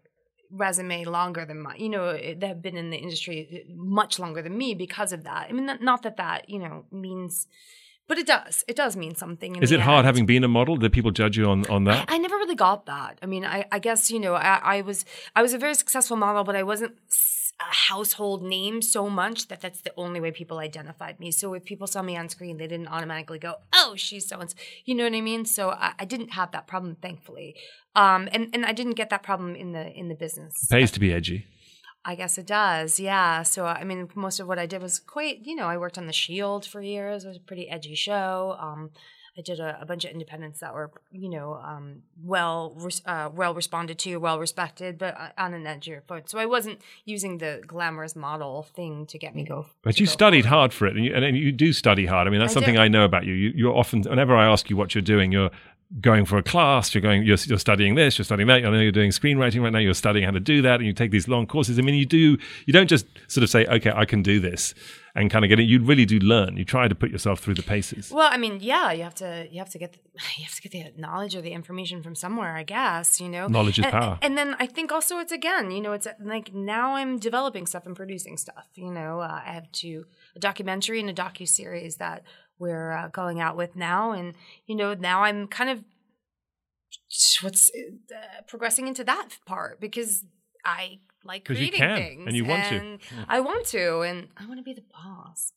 Speaker 3: resume longer than mine. You know, that have been in the industry much longer than me because of that. I mean, not, not that that you know means, but it does. It does mean something. in
Speaker 1: is it hard
Speaker 3: end.
Speaker 1: having been a model did people judge you on on that
Speaker 3: I never really got that. I mean, I, I guess you know, I, I was I was a very successful model, but I wasn't a household name so much that that's the only way people identified me. So if people saw me on screen, they didn't automatically go, "Oh, she's so and so." You know what I mean? So I, I didn't have that problem, thankfully, um, and and I didn't get that problem in the in the business.
Speaker 1: It pays to be edgy
Speaker 3: I guess it does, yeah. So I mean, most of what I did was quite, you know, I worked on The Shield for years. It was a pretty edgy show. Um, I did a, a bunch of independents that were, you know, um, well, uh, well responded to, well respected, but uh, on an edgier foot. So I wasn't using the glamorous model thing to get me go.
Speaker 1: But you
Speaker 3: go
Speaker 1: studied hard for it, and you, and and you do study hard. I mean, that's
Speaker 3: I
Speaker 1: something
Speaker 3: do.
Speaker 1: I know about you. you. You're often, whenever I ask you what you're doing, you're going for a class. You're going, you're, you're studying this, you're studying that. I know you're doing screenwriting right now. You're studying how to do that, and you take these long courses. I mean, you do. You don't just sort of say, "Okay, I can do this," and kind of get it. You really do learn. You try to put yourself through the paces.
Speaker 3: Well, I mean, yeah, you have to you have to get the, you have to get the knowledge or the information from somewhere, I guess, you know.
Speaker 1: Knowledge is
Speaker 3: and,
Speaker 1: power.
Speaker 3: And then I think also it's again, you know, it's like now I'm developing stuff and producing stuff. You know, uh, I have to a documentary and a docu series that we're uh, going out with now, and you know, now I'm kind of what's uh, progressing into that part because I like
Speaker 1: 'Cause you
Speaker 3: creating
Speaker 1: can,
Speaker 3: things
Speaker 1: and you want to.
Speaker 3: I want to, and I want to be the boss.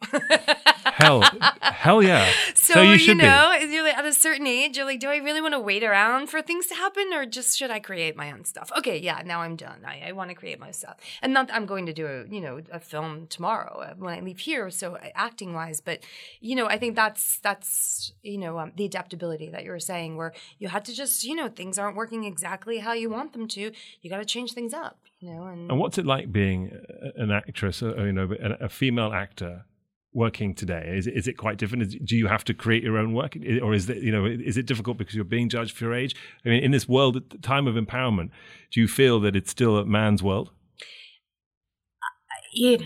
Speaker 1: Hell, hell yeah.
Speaker 3: So,
Speaker 1: So you
Speaker 3: you,
Speaker 1: should be.
Speaker 3: know, you're like at a certain age, you're like, do I really want to wait around for things to happen, or just should I create my own stuff? Okay, yeah, now I'm done. I, I want to create my stuff, and not that I'm going to do a you know a film tomorrow uh, when I leave here. So acting wise, but you know, I think that's that's you know um, the adaptability that you were saying, where you had to just you know things aren't working exactly how you want them to. You got to change things up, and
Speaker 1: And what's it like being an actress, uh, you know, a, a female actor working today? Is, it- is it quite different? Is, do you have to create your own work, or is it, you know, is it difficult because you're being judged for your age? I mean, in this world, at the time of empowerment, do you feel that it's still a man's world?
Speaker 3: Yeah.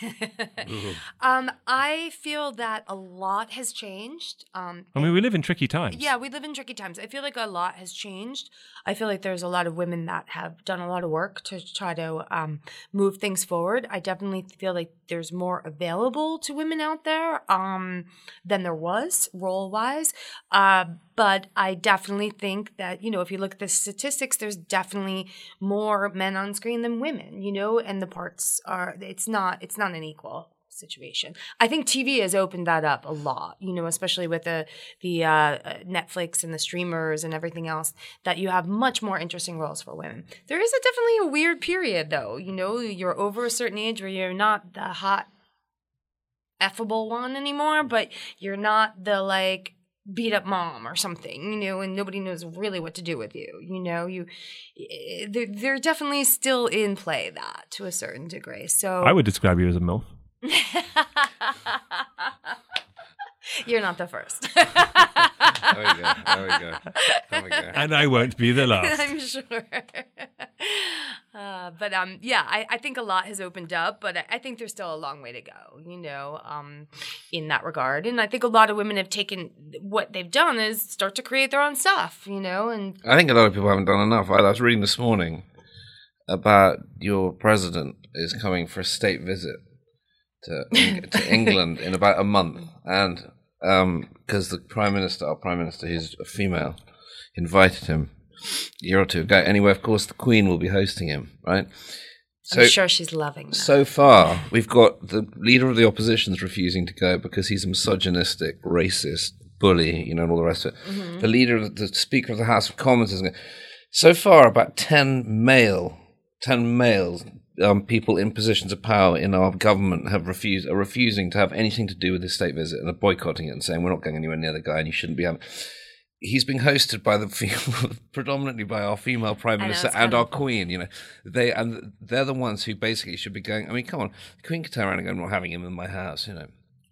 Speaker 3: um, I feel that a lot has changed. Um,
Speaker 1: I mean, we live in tricky times.
Speaker 3: yeah, we live in tricky times. I feel like a lot has changed. I feel like there's a lot of women that have done a lot of work to try to um, move things forward. I definitely feel like there's more available to women out there um, than there was role wise. Uh, but I definitely think that, you know, if you look at the statistics, there's definitely more men on screen than women, you know, and the parts are, it's not, it's not an equal situation. I think TV has opened that up a lot, you know, especially with the the uh, uh, Netflix and the streamers and everything else. That you have much more interesting roles for women. There is a definitely a weird period, though. You know, you're over a certain age where you're not the hot, effable one anymore, but you're not the like beat up mom or something, you know, and nobody knows really what to do with you. You know, you eh, they're, they're definitely still in play that to a certain degree. So
Speaker 1: I would describe you as a MILF.
Speaker 3: You're not the first.
Speaker 2: There we go. There we go. There we go.
Speaker 1: And I won't be the last.
Speaker 3: I'm sure. Uh, but um, yeah, I, I think a lot has opened up, but I, I think there's still a long way to go, you know, um, in that regard. And I think a lot of women have taken what they've done is start to create their own stuff, you know, and
Speaker 2: I think a lot of people haven't done enough. I was reading this morning about your president is coming for a state visit to to England in about a month, and because the prime minister, our prime minister, who's a female, invited him year or two ago. Anyway, of course, the Queen will be hosting him, right? So,
Speaker 3: I'm sure she's loving that.
Speaker 2: so far, we've got the leader of the opposition's refusing to go because he's a misogynistic, racist, bully, you know, and all the rest of it. The leader, of the Speaker of the House of Commons is. going. So far, about ten male, ten male um, people in positions of power in our government have refused, are refusing to have anything to do with this state visit and are boycotting it and saying we're not going anywhere near the guy and you shouldn't be having. He's being hosted by the female, predominantly by our female prime
Speaker 3: I know,
Speaker 2: minister and our
Speaker 3: of-
Speaker 2: queen. You know, they and they're the ones who basically should be going. I mean, come on, the queen could turn around and go, "I'm not having him in my house," you know,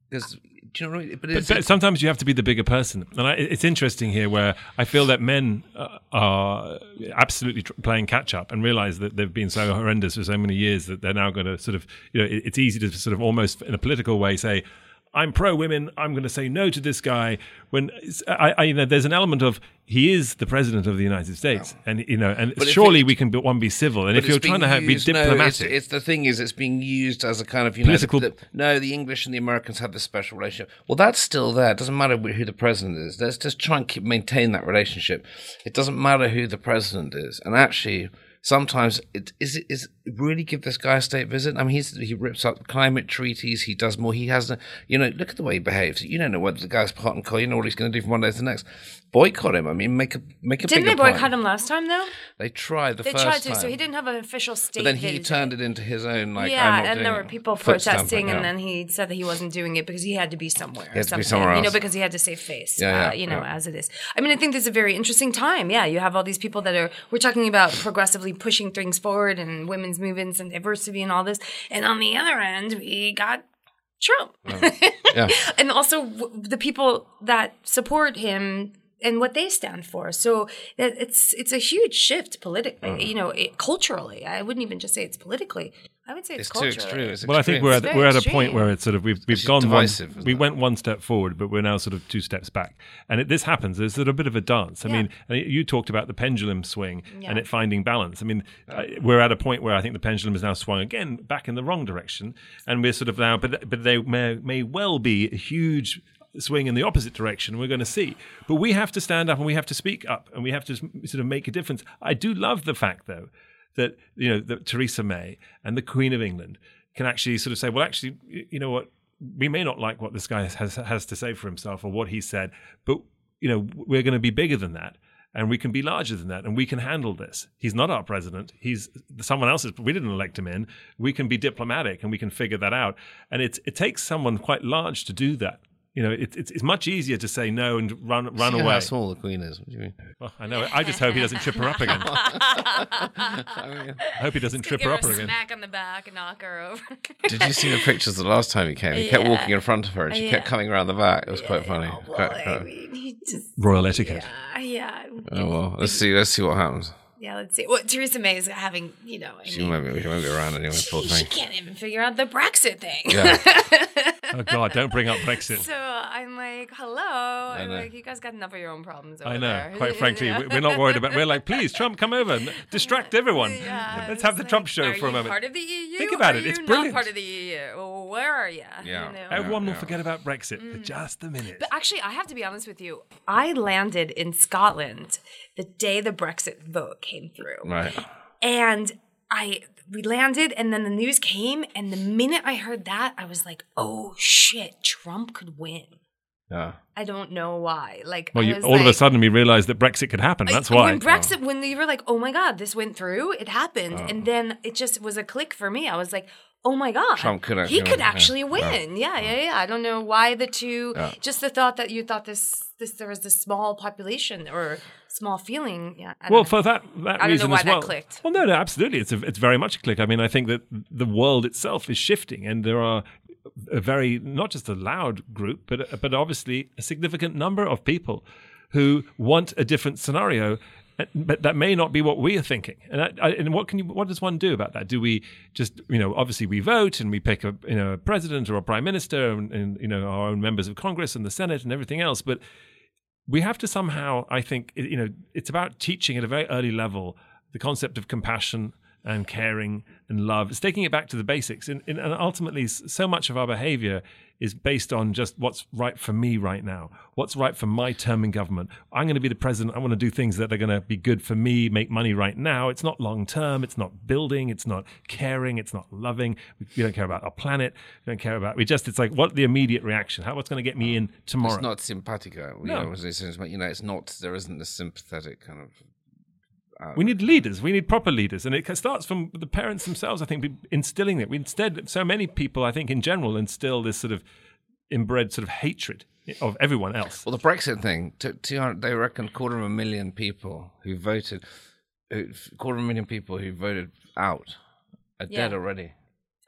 Speaker 2: because do you know what I mean? But
Speaker 1: But, but sometimes you have to be the bigger person, and I, it's interesting here where I feel that men uh, are absolutely tr- playing catch up and realize that they've been so horrendous for so many years that they're now going to sort of, you know, it, it's easy to sort of almost in a political way say. I'm pro women. I'm going to say no to this guy. When I, I, you know, there's an element of he is the president of the United States, and you know, and
Speaker 2: But
Speaker 1: surely
Speaker 2: it-
Speaker 1: we can be, one be civil. And if you're trying to have, be
Speaker 2: used- no,
Speaker 1: diplomatic,
Speaker 2: it's, it's the thing is, it's being used as a kind of you know,
Speaker 1: Political-
Speaker 2: the- no, the English and the Americans have this special relationship. Well, that's still there. It doesn't matter who the president is. Let's just try and keep, maintain that relationship. It doesn't matter who the president is. And actually, sometimes it is it is really give this guy a state visit. I mean, he's he rips up climate treaties. He does more. He has, a, you know, look at the way he behaves. You don't know whether the guy's hot and cold. You know what he's going to do from one day to the next. Boycott him. I mean, make a make a
Speaker 3: Didn't they
Speaker 2: bigger point.
Speaker 3: boycott him last time though?
Speaker 2: They tried the
Speaker 3: They
Speaker 2: first
Speaker 3: tried to,
Speaker 2: time.
Speaker 3: so he didn't have an official state.
Speaker 2: But then he
Speaker 3: visit.
Speaker 2: turned it into his own, like, I'm
Speaker 3: yeah,
Speaker 2: not
Speaker 3: and there were people protesting,
Speaker 2: yeah.
Speaker 3: and then he said that he wasn't doing it because he had to be somewhere.
Speaker 2: He had to be somewhere
Speaker 3: You know, because he had to save face.
Speaker 2: Yeah, yeah,
Speaker 3: uh, you know,
Speaker 2: yeah.
Speaker 3: as it is. I mean, I think this is a very interesting time. Yeah, you have all these people that are. We're talking about progressively pushing things forward and women's movements and diversity and all this, and on the other end, we got Trump.
Speaker 2: Yeah.
Speaker 3: and also w- the people that support him and what they stand for. So it's it's a huge shift politically,
Speaker 2: Mm.
Speaker 3: you know, it, culturally. I wouldn't even just say it's politically. I would say it's,
Speaker 2: It's too extreme. It's
Speaker 1: Well, I think we're at, we're at a point where it's sort of we've we've
Speaker 2: It's
Speaker 1: gone
Speaker 2: divisive,
Speaker 1: one, we
Speaker 2: it?
Speaker 1: went one step forward, but we're now sort of two steps back. And it, this happens. There's sort of a bit of a dance. I
Speaker 3: Yeah.
Speaker 1: mean, you talked about the pendulum swing
Speaker 3: Yeah.
Speaker 1: and it finding balance. I mean, uh, we're at a point where I think the pendulum has now swung again back in the wrong direction, and we're sort of now, but but they may may well be a huge swing in the opposite direction. We're going to see. But we have to stand up and we have to speak up and we have to sort of make a difference. I do love the fact, though, that you know that Theresa May and the Queen of England can actually sort of say, well, actually, you know what, we may not like what this guy has has to say for himself or what he said, but you know we're going to be bigger than that. And we can be larger than that, and we can handle this. He's not our president. He's someone else's. We didn't elect him in. We can be diplomatic, and we can figure that out. And it's it takes someone quite large to do that. You know, it, it's it's much easier to say no and run run
Speaker 2: See
Speaker 1: away.
Speaker 2: How small the Queen is. What do you mean?
Speaker 1: Well, I know. I just hope he doesn't trip her up again.
Speaker 2: I mean,
Speaker 1: hope he doesn't trip her
Speaker 3: her
Speaker 1: up
Speaker 3: a
Speaker 1: again.
Speaker 3: smack on the back and knock her over.
Speaker 2: did you see the pictures the last time he came? He kept walking in front of her, and she kept coming around the back. It was quite funny.
Speaker 3: Oh,
Speaker 2: Quite-
Speaker 3: well, I mean, he just,
Speaker 1: Royal etiquette.
Speaker 3: yeah, yeah.
Speaker 2: Oh well, let's see. Let's see what happens.
Speaker 3: Yeah, let's see. Well, Theresa May is having, you know, I
Speaker 2: She
Speaker 3: mean,
Speaker 2: won't be. She won't be around anyway.
Speaker 3: She, she can't even figure out the Brexit thing.
Speaker 2: Yeah.
Speaker 1: Oh God, don't bring up Brexit.
Speaker 3: so I'm like, hello. I'm like, you guys got enough of your own problems. Over
Speaker 1: I know.
Speaker 3: there.
Speaker 1: Quite frankly,
Speaker 3: Yeah.
Speaker 1: we- we're not worried about. We're like, please, Trump, come over, and distract everyone.
Speaker 3: Yeah,
Speaker 1: Let's have the
Speaker 3: like,
Speaker 1: Trump show
Speaker 3: are
Speaker 1: for a moment.
Speaker 3: Part of the EU.
Speaker 1: Think about
Speaker 3: Are
Speaker 1: it, it's
Speaker 3: you
Speaker 1: brilliant.
Speaker 3: Part of the EU. Well, where are you?
Speaker 2: Yeah.
Speaker 3: You know?
Speaker 1: Everyone will
Speaker 2: Yeah.
Speaker 1: forget about Brexit
Speaker 3: Mm.
Speaker 1: for just a minute.
Speaker 3: But actually, I have to be honest with you. I landed in Scotland the day the Brexit vote came through.
Speaker 2: Right.
Speaker 3: And I we landed and then the news came and the minute I heard that, I was like, "Oh shit, Trump could win."
Speaker 2: Yeah.
Speaker 3: I don't know why. Like
Speaker 1: Well, you, all of a sudden we realized that Brexit could happen. That's why.
Speaker 3: When Brexit, when you were like, "Oh my god, this went through," it happened, oh. and then it just was a click for me. I was like, "Oh my god,
Speaker 2: Trump could
Speaker 3: he
Speaker 2: actually
Speaker 3: could
Speaker 2: win, yeah.
Speaker 3: actually win." Yeah, yeah, yeah. I don't know why the two.
Speaker 2: Yeah.
Speaker 3: Just the thought that you thought this, this there was this small population or small feeling. Yeah.
Speaker 1: Well,
Speaker 3: know.
Speaker 1: for that that
Speaker 3: I don't know
Speaker 1: reason
Speaker 3: why
Speaker 1: as
Speaker 3: that
Speaker 1: well.
Speaker 3: clicked.
Speaker 1: Well, no, no, absolutely. It's a, it's very much a click. I mean, I think that the world itself is shifting, and there are a very not just a loud group, but but obviously a significant number of people who want a different scenario. But that may not be what we are thinking, and, I, I, and what can you? What does one do about that? Do we just, you know, obviously we vote and we pick a, you know, a president or a prime minister, and, and you know, our own members of Congress and the Senate and everything else. But we have to somehow, I think, you know, it's about teaching at a very early level the concept of compassion and caring and love. It's taking it back to the basics. And, and ultimately, so much of our behavior is based on just what's right for me right now, what's right for my term in government. I'm going to be the president. I want to do things that are going to be good for me, make money right now. It's not long term. It's not building. It's not caring. It's not loving. We, don't care about our planet. We don't care about, we just, it's like, what the immediate reaction? How, what's going to get me in tomorrow?
Speaker 2: It's not simpatico. You
Speaker 1: No.
Speaker 2: know, you know, it's not. There isn't a sympathetic kind of.
Speaker 1: Um, we need leaders. We need proper leaders, and it starts from the parents themselves. I think instilling it. We instead, so many people, I think, in general, instill this sort of inbred sort of hatred of everyone else.
Speaker 2: Well, the Brexit thing. T- 200, they reckon quarter of a million people who voted, who, quarter of a million people who voted out are
Speaker 3: Yeah.
Speaker 2: dead already.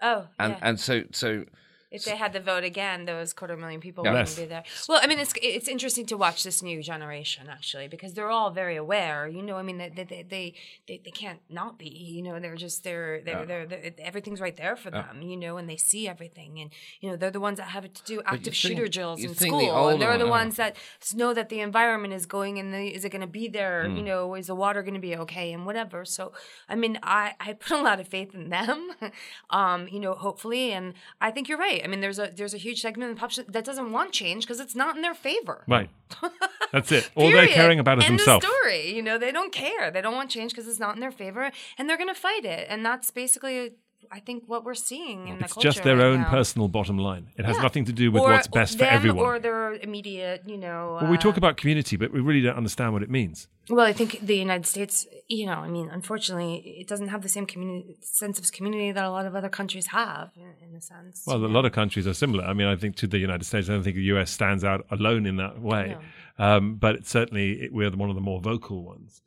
Speaker 3: oh,
Speaker 2: And
Speaker 3: yeah.
Speaker 2: and so so
Speaker 3: if they had the vote again, those quarter million people
Speaker 2: Yeah.
Speaker 3: wouldn't
Speaker 1: Yes.
Speaker 3: be there. Well, I mean, it's it's interesting to watch this new generation actually because they're all very aware. You know, I mean, they they they they, they, they can't not be. You know, they're just they're they're,
Speaker 2: Yeah.
Speaker 3: they're, they're everything's right there for them. You know, and they see everything, and you know they're the ones that have to do active
Speaker 2: think-
Speaker 3: shooter drills in
Speaker 2: think the
Speaker 3: school, and they're the
Speaker 2: one-
Speaker 3: ones that know that the environment is going and the, is it going to be there?
Speaker 2: Mm.
Speaker 3: You know, is the water going to be okay and whatever. So, I mean, I I put a lot of faith in them. um, you know, hopefully, and I think you're right. I mean, there's a there's a huge segment of the population that doesn't want change because it's not in their favor.
Speaker 1: Right. That's it. All they're caring about is
Speaker 3: End of
Speaker 1: themselves.
Speaker 3: story. You know, they don't care. They don't want change because it's not in their favor, and they're going to fight it. And that's basically, I think, what we're seeing in the
Speaker 1: It's
Speaker 3: culture.
Speaker 1: just their
Speaker 3: right
Speaker 1: own
Speaker 3: now.
Speaker 1: personal bottom line. It has
Speaker 3: Yeah.
Speaker 1: nothing to do with
Speaker 3: Or
Speaker 1: what's best for everyone.
Speaker 3: or their immediate. You know.
Speaker 1: well, we talk
Speaker 3: uh,
Speaker 1: about community, but we really don't understand what it means.
Speaker 3: Well, I think the United States, you know, I mean, unfortunately, it doesn't have the same community sense of community that a lot of other countries have, in, in a sense.
Speaker 1: Well, a lot of countries are similar. I mean, I think to the United States, I don't think the US stands out alone in that way. Um, but certainly, it, we're one of the more vocal ones.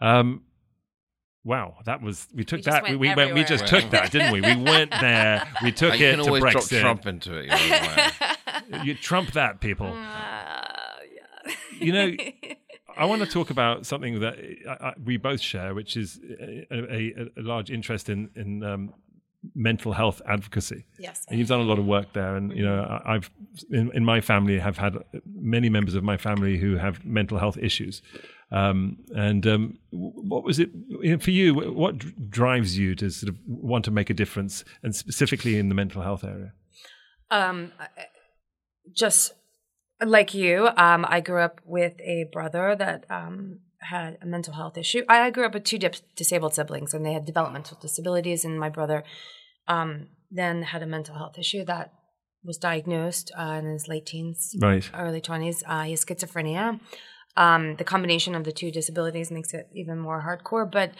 Speaker 1: Um, wow, that was we took
Speaker 3: just
Speaker 1: that. We,
Speaker 3: went
Speaker 1: we went. We just took that, didn't we? We went there. We took
Speaker 2: you
Speaker 1: it
Speaker 2: can
Speaker 1: to
Speaker 2: always drop Trump into it. You know,
Speaker 1: You trump that, people.
Speaker 3: Uh, yeah.
Speaker 1: You know, I want to talk about something that I, I, we both share, which is a, a, a large interest in in um, mental health advocacy.
Speaker 3: yes.
Speaker 1: And you've done a lot of work there, and you know I- I've in, in my family have had many members of my family who have mental health issues. Um, and um, what was it you know, for you? What drives you to sort of want to make a difference, and specifically in the mental health area?
Speaker 3: um, just like you, um, I grew up with a brother that um, had a mental health issue. I, grew up with two disabled siblings, and they had developmental disabilities. And my brother um, then had a mental health issue that was diagnosed uh, in his late teens,
Speaker 1: Right.
Speaker 3: early twenties. Uh, he has schizophrenia. Um, the combination of the two disabilities makes it even more hardcore. But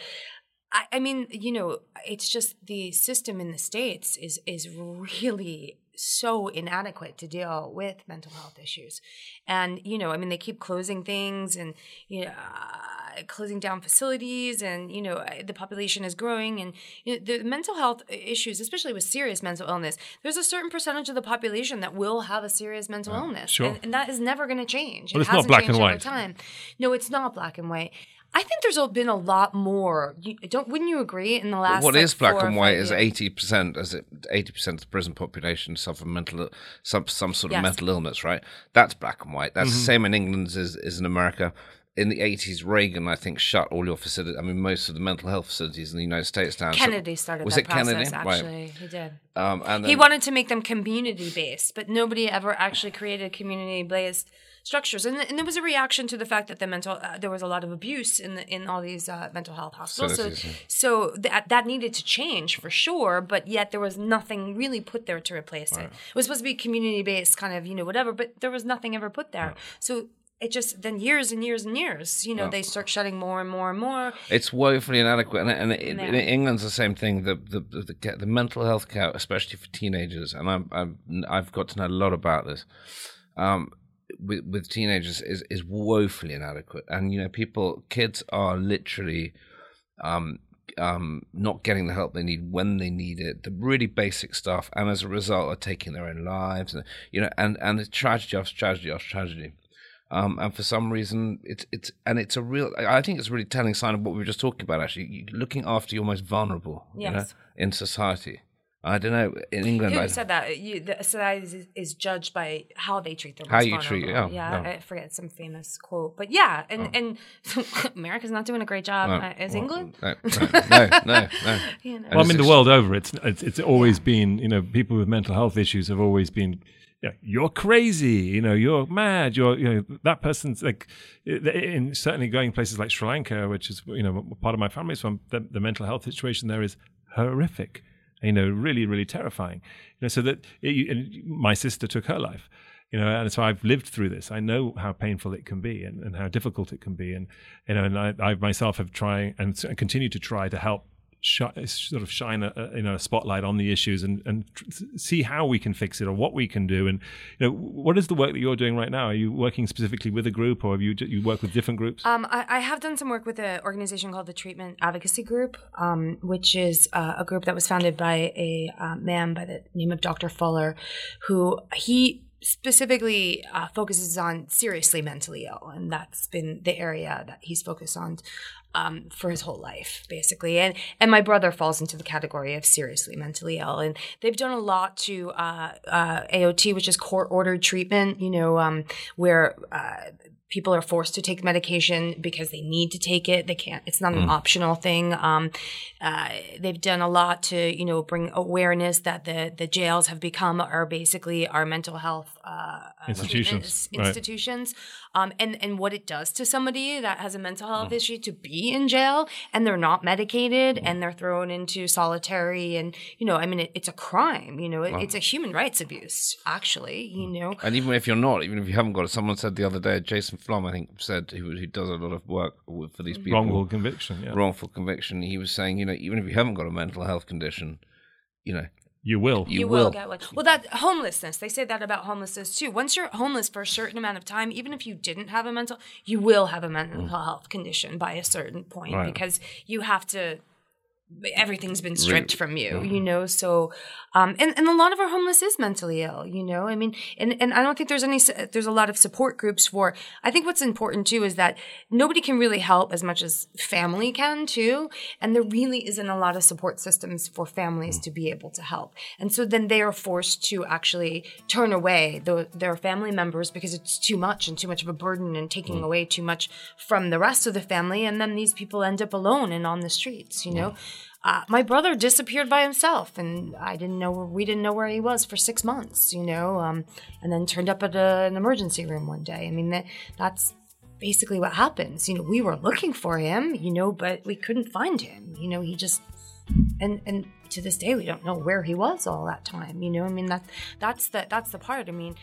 Speaker 3: I, I mean, you know, it's just the system in the states is is really so inadequate to deal with mental health issues, and you know, I mean, they keep closing things and you know. Uh, closing down facilities and you know uh, the population is growing and you know, the mental health issues especially with serious mental illness there's a certain percentage of the population that will have a serious mental illness
Speaker 1: sure.
Speaker 3: and, and that is never going to change
Speaker 1: But
Speaker 3: it
Speaker 1: it's not black and white.
Speaker 3: time no it's not black and white I think there's been a lot more. You, don't wouldn't you agree? In the last,
Speaker 2: What
Speaker 3: like,
Speaker 2: is black
Speaker 3: four
Speaker 2: and white is eighty percent, as eighty percent of the prison population suffer mental some some sort of
Speaker 3: Yes.
Speaker 2: mental illness, right? That's black and white. That's
Speaker 1: Mm-hmm.
Speaker 2: the same in England as is in America. In the eighties, Reagan, I think, shut all your facilities. I mean, most of the mental health facilities in the United States down. So-
Speaker 3: Kennedy started
Speaker 2: was
Speaker 3: that
Speaker 2: it Kennedy?
Speaker 3: process.
Speaker 2: Right.
Speaker 3: Actually, he did.
Speaker 2: um, and
Speaker 3: He wanted to make them community based, but nobody ever actually created community based structures. And, and there was a reaction to the fact that the mental uh, there was a lot of abuse in the, in all these uh, mental health hospitals. So,
Speaker 2: yeah.
Speaker 3: so that that needed to change for sure. But yet there was nothing really put there to replace it. It was supposed to be community based, kind of you know whatever, but there was nothing ever put there. So. It just then years and years and years, you know, they start shutting more and more and more.
Speaker 2: It's woefully inadequate, and, and in, in England's the same thing. The the, the the the mental health care, especially for teenagers, and I'm, I'm I've got to know a lot about this. Um, with with teenagers is is woefully inadequate, and you know, people, kids are literally, um, um, not getting the help they need when they need it. The really basic stuff, and as a result, are taking their own lives, and you know, and and it's tragedy after tragedy after tragedy. Um, and for some reason, it's it's and it's a real. I think it's a really telling sign of what we were just talking about. Actually, looking after your most vulnerable, you know,
Speaker 3: Yes.
Speaker 2: in society. I don't know in England.
Speaker 3: Who
Speaker 2: I,
Speaker 3: said that? You, the society is, is judged by how they treat their
Speaker 2: How you treat-
Speaker 3: vulnerable.
Speaker 2: yeah,
Speaker 3: yeah.
Speaker 2: yeah.
Speaker 3: I forget some famous quote, but yeah, and and America's not doing a great job.
Speaker 2: No,
Speaker 3: uh, is
Speaker 2: well,
Speaker 3: England?
Speaker 2: No, no, no, no. no.
Speaker 3: You know.
Speaker 1: Well, I mean, the world over, it's it's, it's always been, you know, people with mental health issues have always been, yeah, you're crazy, you know, you're mad, you're, you know, that person's like, in certainly going places like Sri Lanka, which is, you know, part of my family's from, the, the mental health situation there is horrific, you know, really, really terrifying. You know, so that it, my sister took her life. You know, and so I've lived through this. I know how painful it can be and, and how difficult it can be, and you know, and I, I myself have tried and continue to try to help shi- sort of shine a, a you know a spotlight on the issues and and tr- see how we can fix it or what we can do. And you know, what is the work that you're doing right now? Are you working specifically with a group, or have you you work with different groups?
Speaker 3: Um, I, I have done some work with an organization called the Treatment Advocacy Group, um, which is uh, a group that was founded by a uh, man by the name of Dr. Fuller, who he specifically uh, focuses on seriously mentally ill, and that's been the area that he's focused on um, for his whole life, basically. And and my brother falls into the category of seriously mentally ill, and they've done a lot to uh, uh, AOT, which is court ordered treatment. You know, um, where uh, people are forced to take medication because they need to take it. They can't. It's not an optional thing. Um, uh, they've done a lot to you know bring awareness that the the jails have become are basically our mental health uh,
Speaker 1: Institutions,
Speaker 3: treatment
Speaker 1: right.
Speaker 3: institutions, um, and and what it does to somebody that has a mental health mm. issue to be in jail and they're not medicated mm. and they're thrown into solitary and you know I mean it, it's a crime. You know it, it's a human rights abuse actually. You mm. know.
Speaker 2: And even if you're not, even if you haven't got it, someone said the other day, Jason Flom, I think, said who, who does a lot of work with, for these people,
Speaker 1: Wrongful conviction. Yeah,
Speaker 2: wrongful conviction. He was saying, you know, even if you haven't got a mental health condition, you know,
Speaker 1: you will.
Speaker 2: you,
Speaker 3: you
Speaker 2: will.
Speaker 3: will. get one. Well, that homelessness, they say that about homelessness too. Once you're homeless for a certain amount of time, even if you didn't have a mental, you will have a mental mm. health condition by a certain point
Speaker 1: Right.
Speaker 3: because you have to. Everything's been stripped from you, you mm-hmm. know. So, um, and and a lot of our homeless is mentally ill, you know. I mean, and and I don't think there's any. There's a lot of support groups for. I think what's important too is that nobody can really help as much as family can too, and there really isn't a lot of support systems for families mm. to be able to help. And so then they are forced to actually turn away the, their family members because it's too much and too much of a burden and taking mm. away too much from the rest of the family. And then these people end up alone and on the streets, you know? Uh, my brother disappeared by himself, and I didn't know where, we didn't know where he was for six months, you know, um, and then turned up at a, an emergency room one day. I mean, that that's basically what happens. You know, we were looking for him, you know, but we couldn't find him. You know, he just and and to this day we don't know where he was all that time. You know, I mean that that's the that's the part. I mean,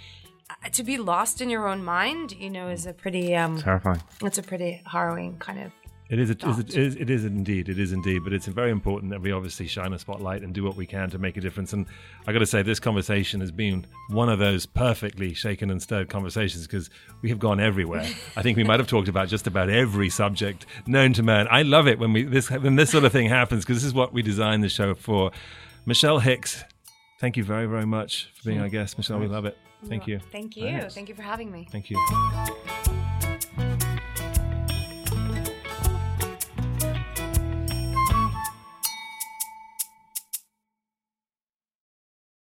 Speaker 3: uh, to be lost in your own mind, you know, is a pretty um,
Speaker 4: Terrifying.
Speaker 3: it's a pretty harrowing kind of
Speaker 1: It is, it, is,
Speaker 3: Thought.
Speaker 1: it, is, it is indeed. It is indeed. But it's very important that we obviously shine a spotlight and do what we can to make a difference. And I got to say, this conversation has been one of those perfectly shaken and stirred conversations because we have gone everywhere. I think we might have talked about just about every subject known to man. I love it when we this when this sort of thing happens because this is what we designed the show for. Michelle Hicks, thank you very very much for being our guest. Michelle, we love it. Thank you.
Speaker 3: Thank you. Thank you for having me.
Speaker 1: Thank you.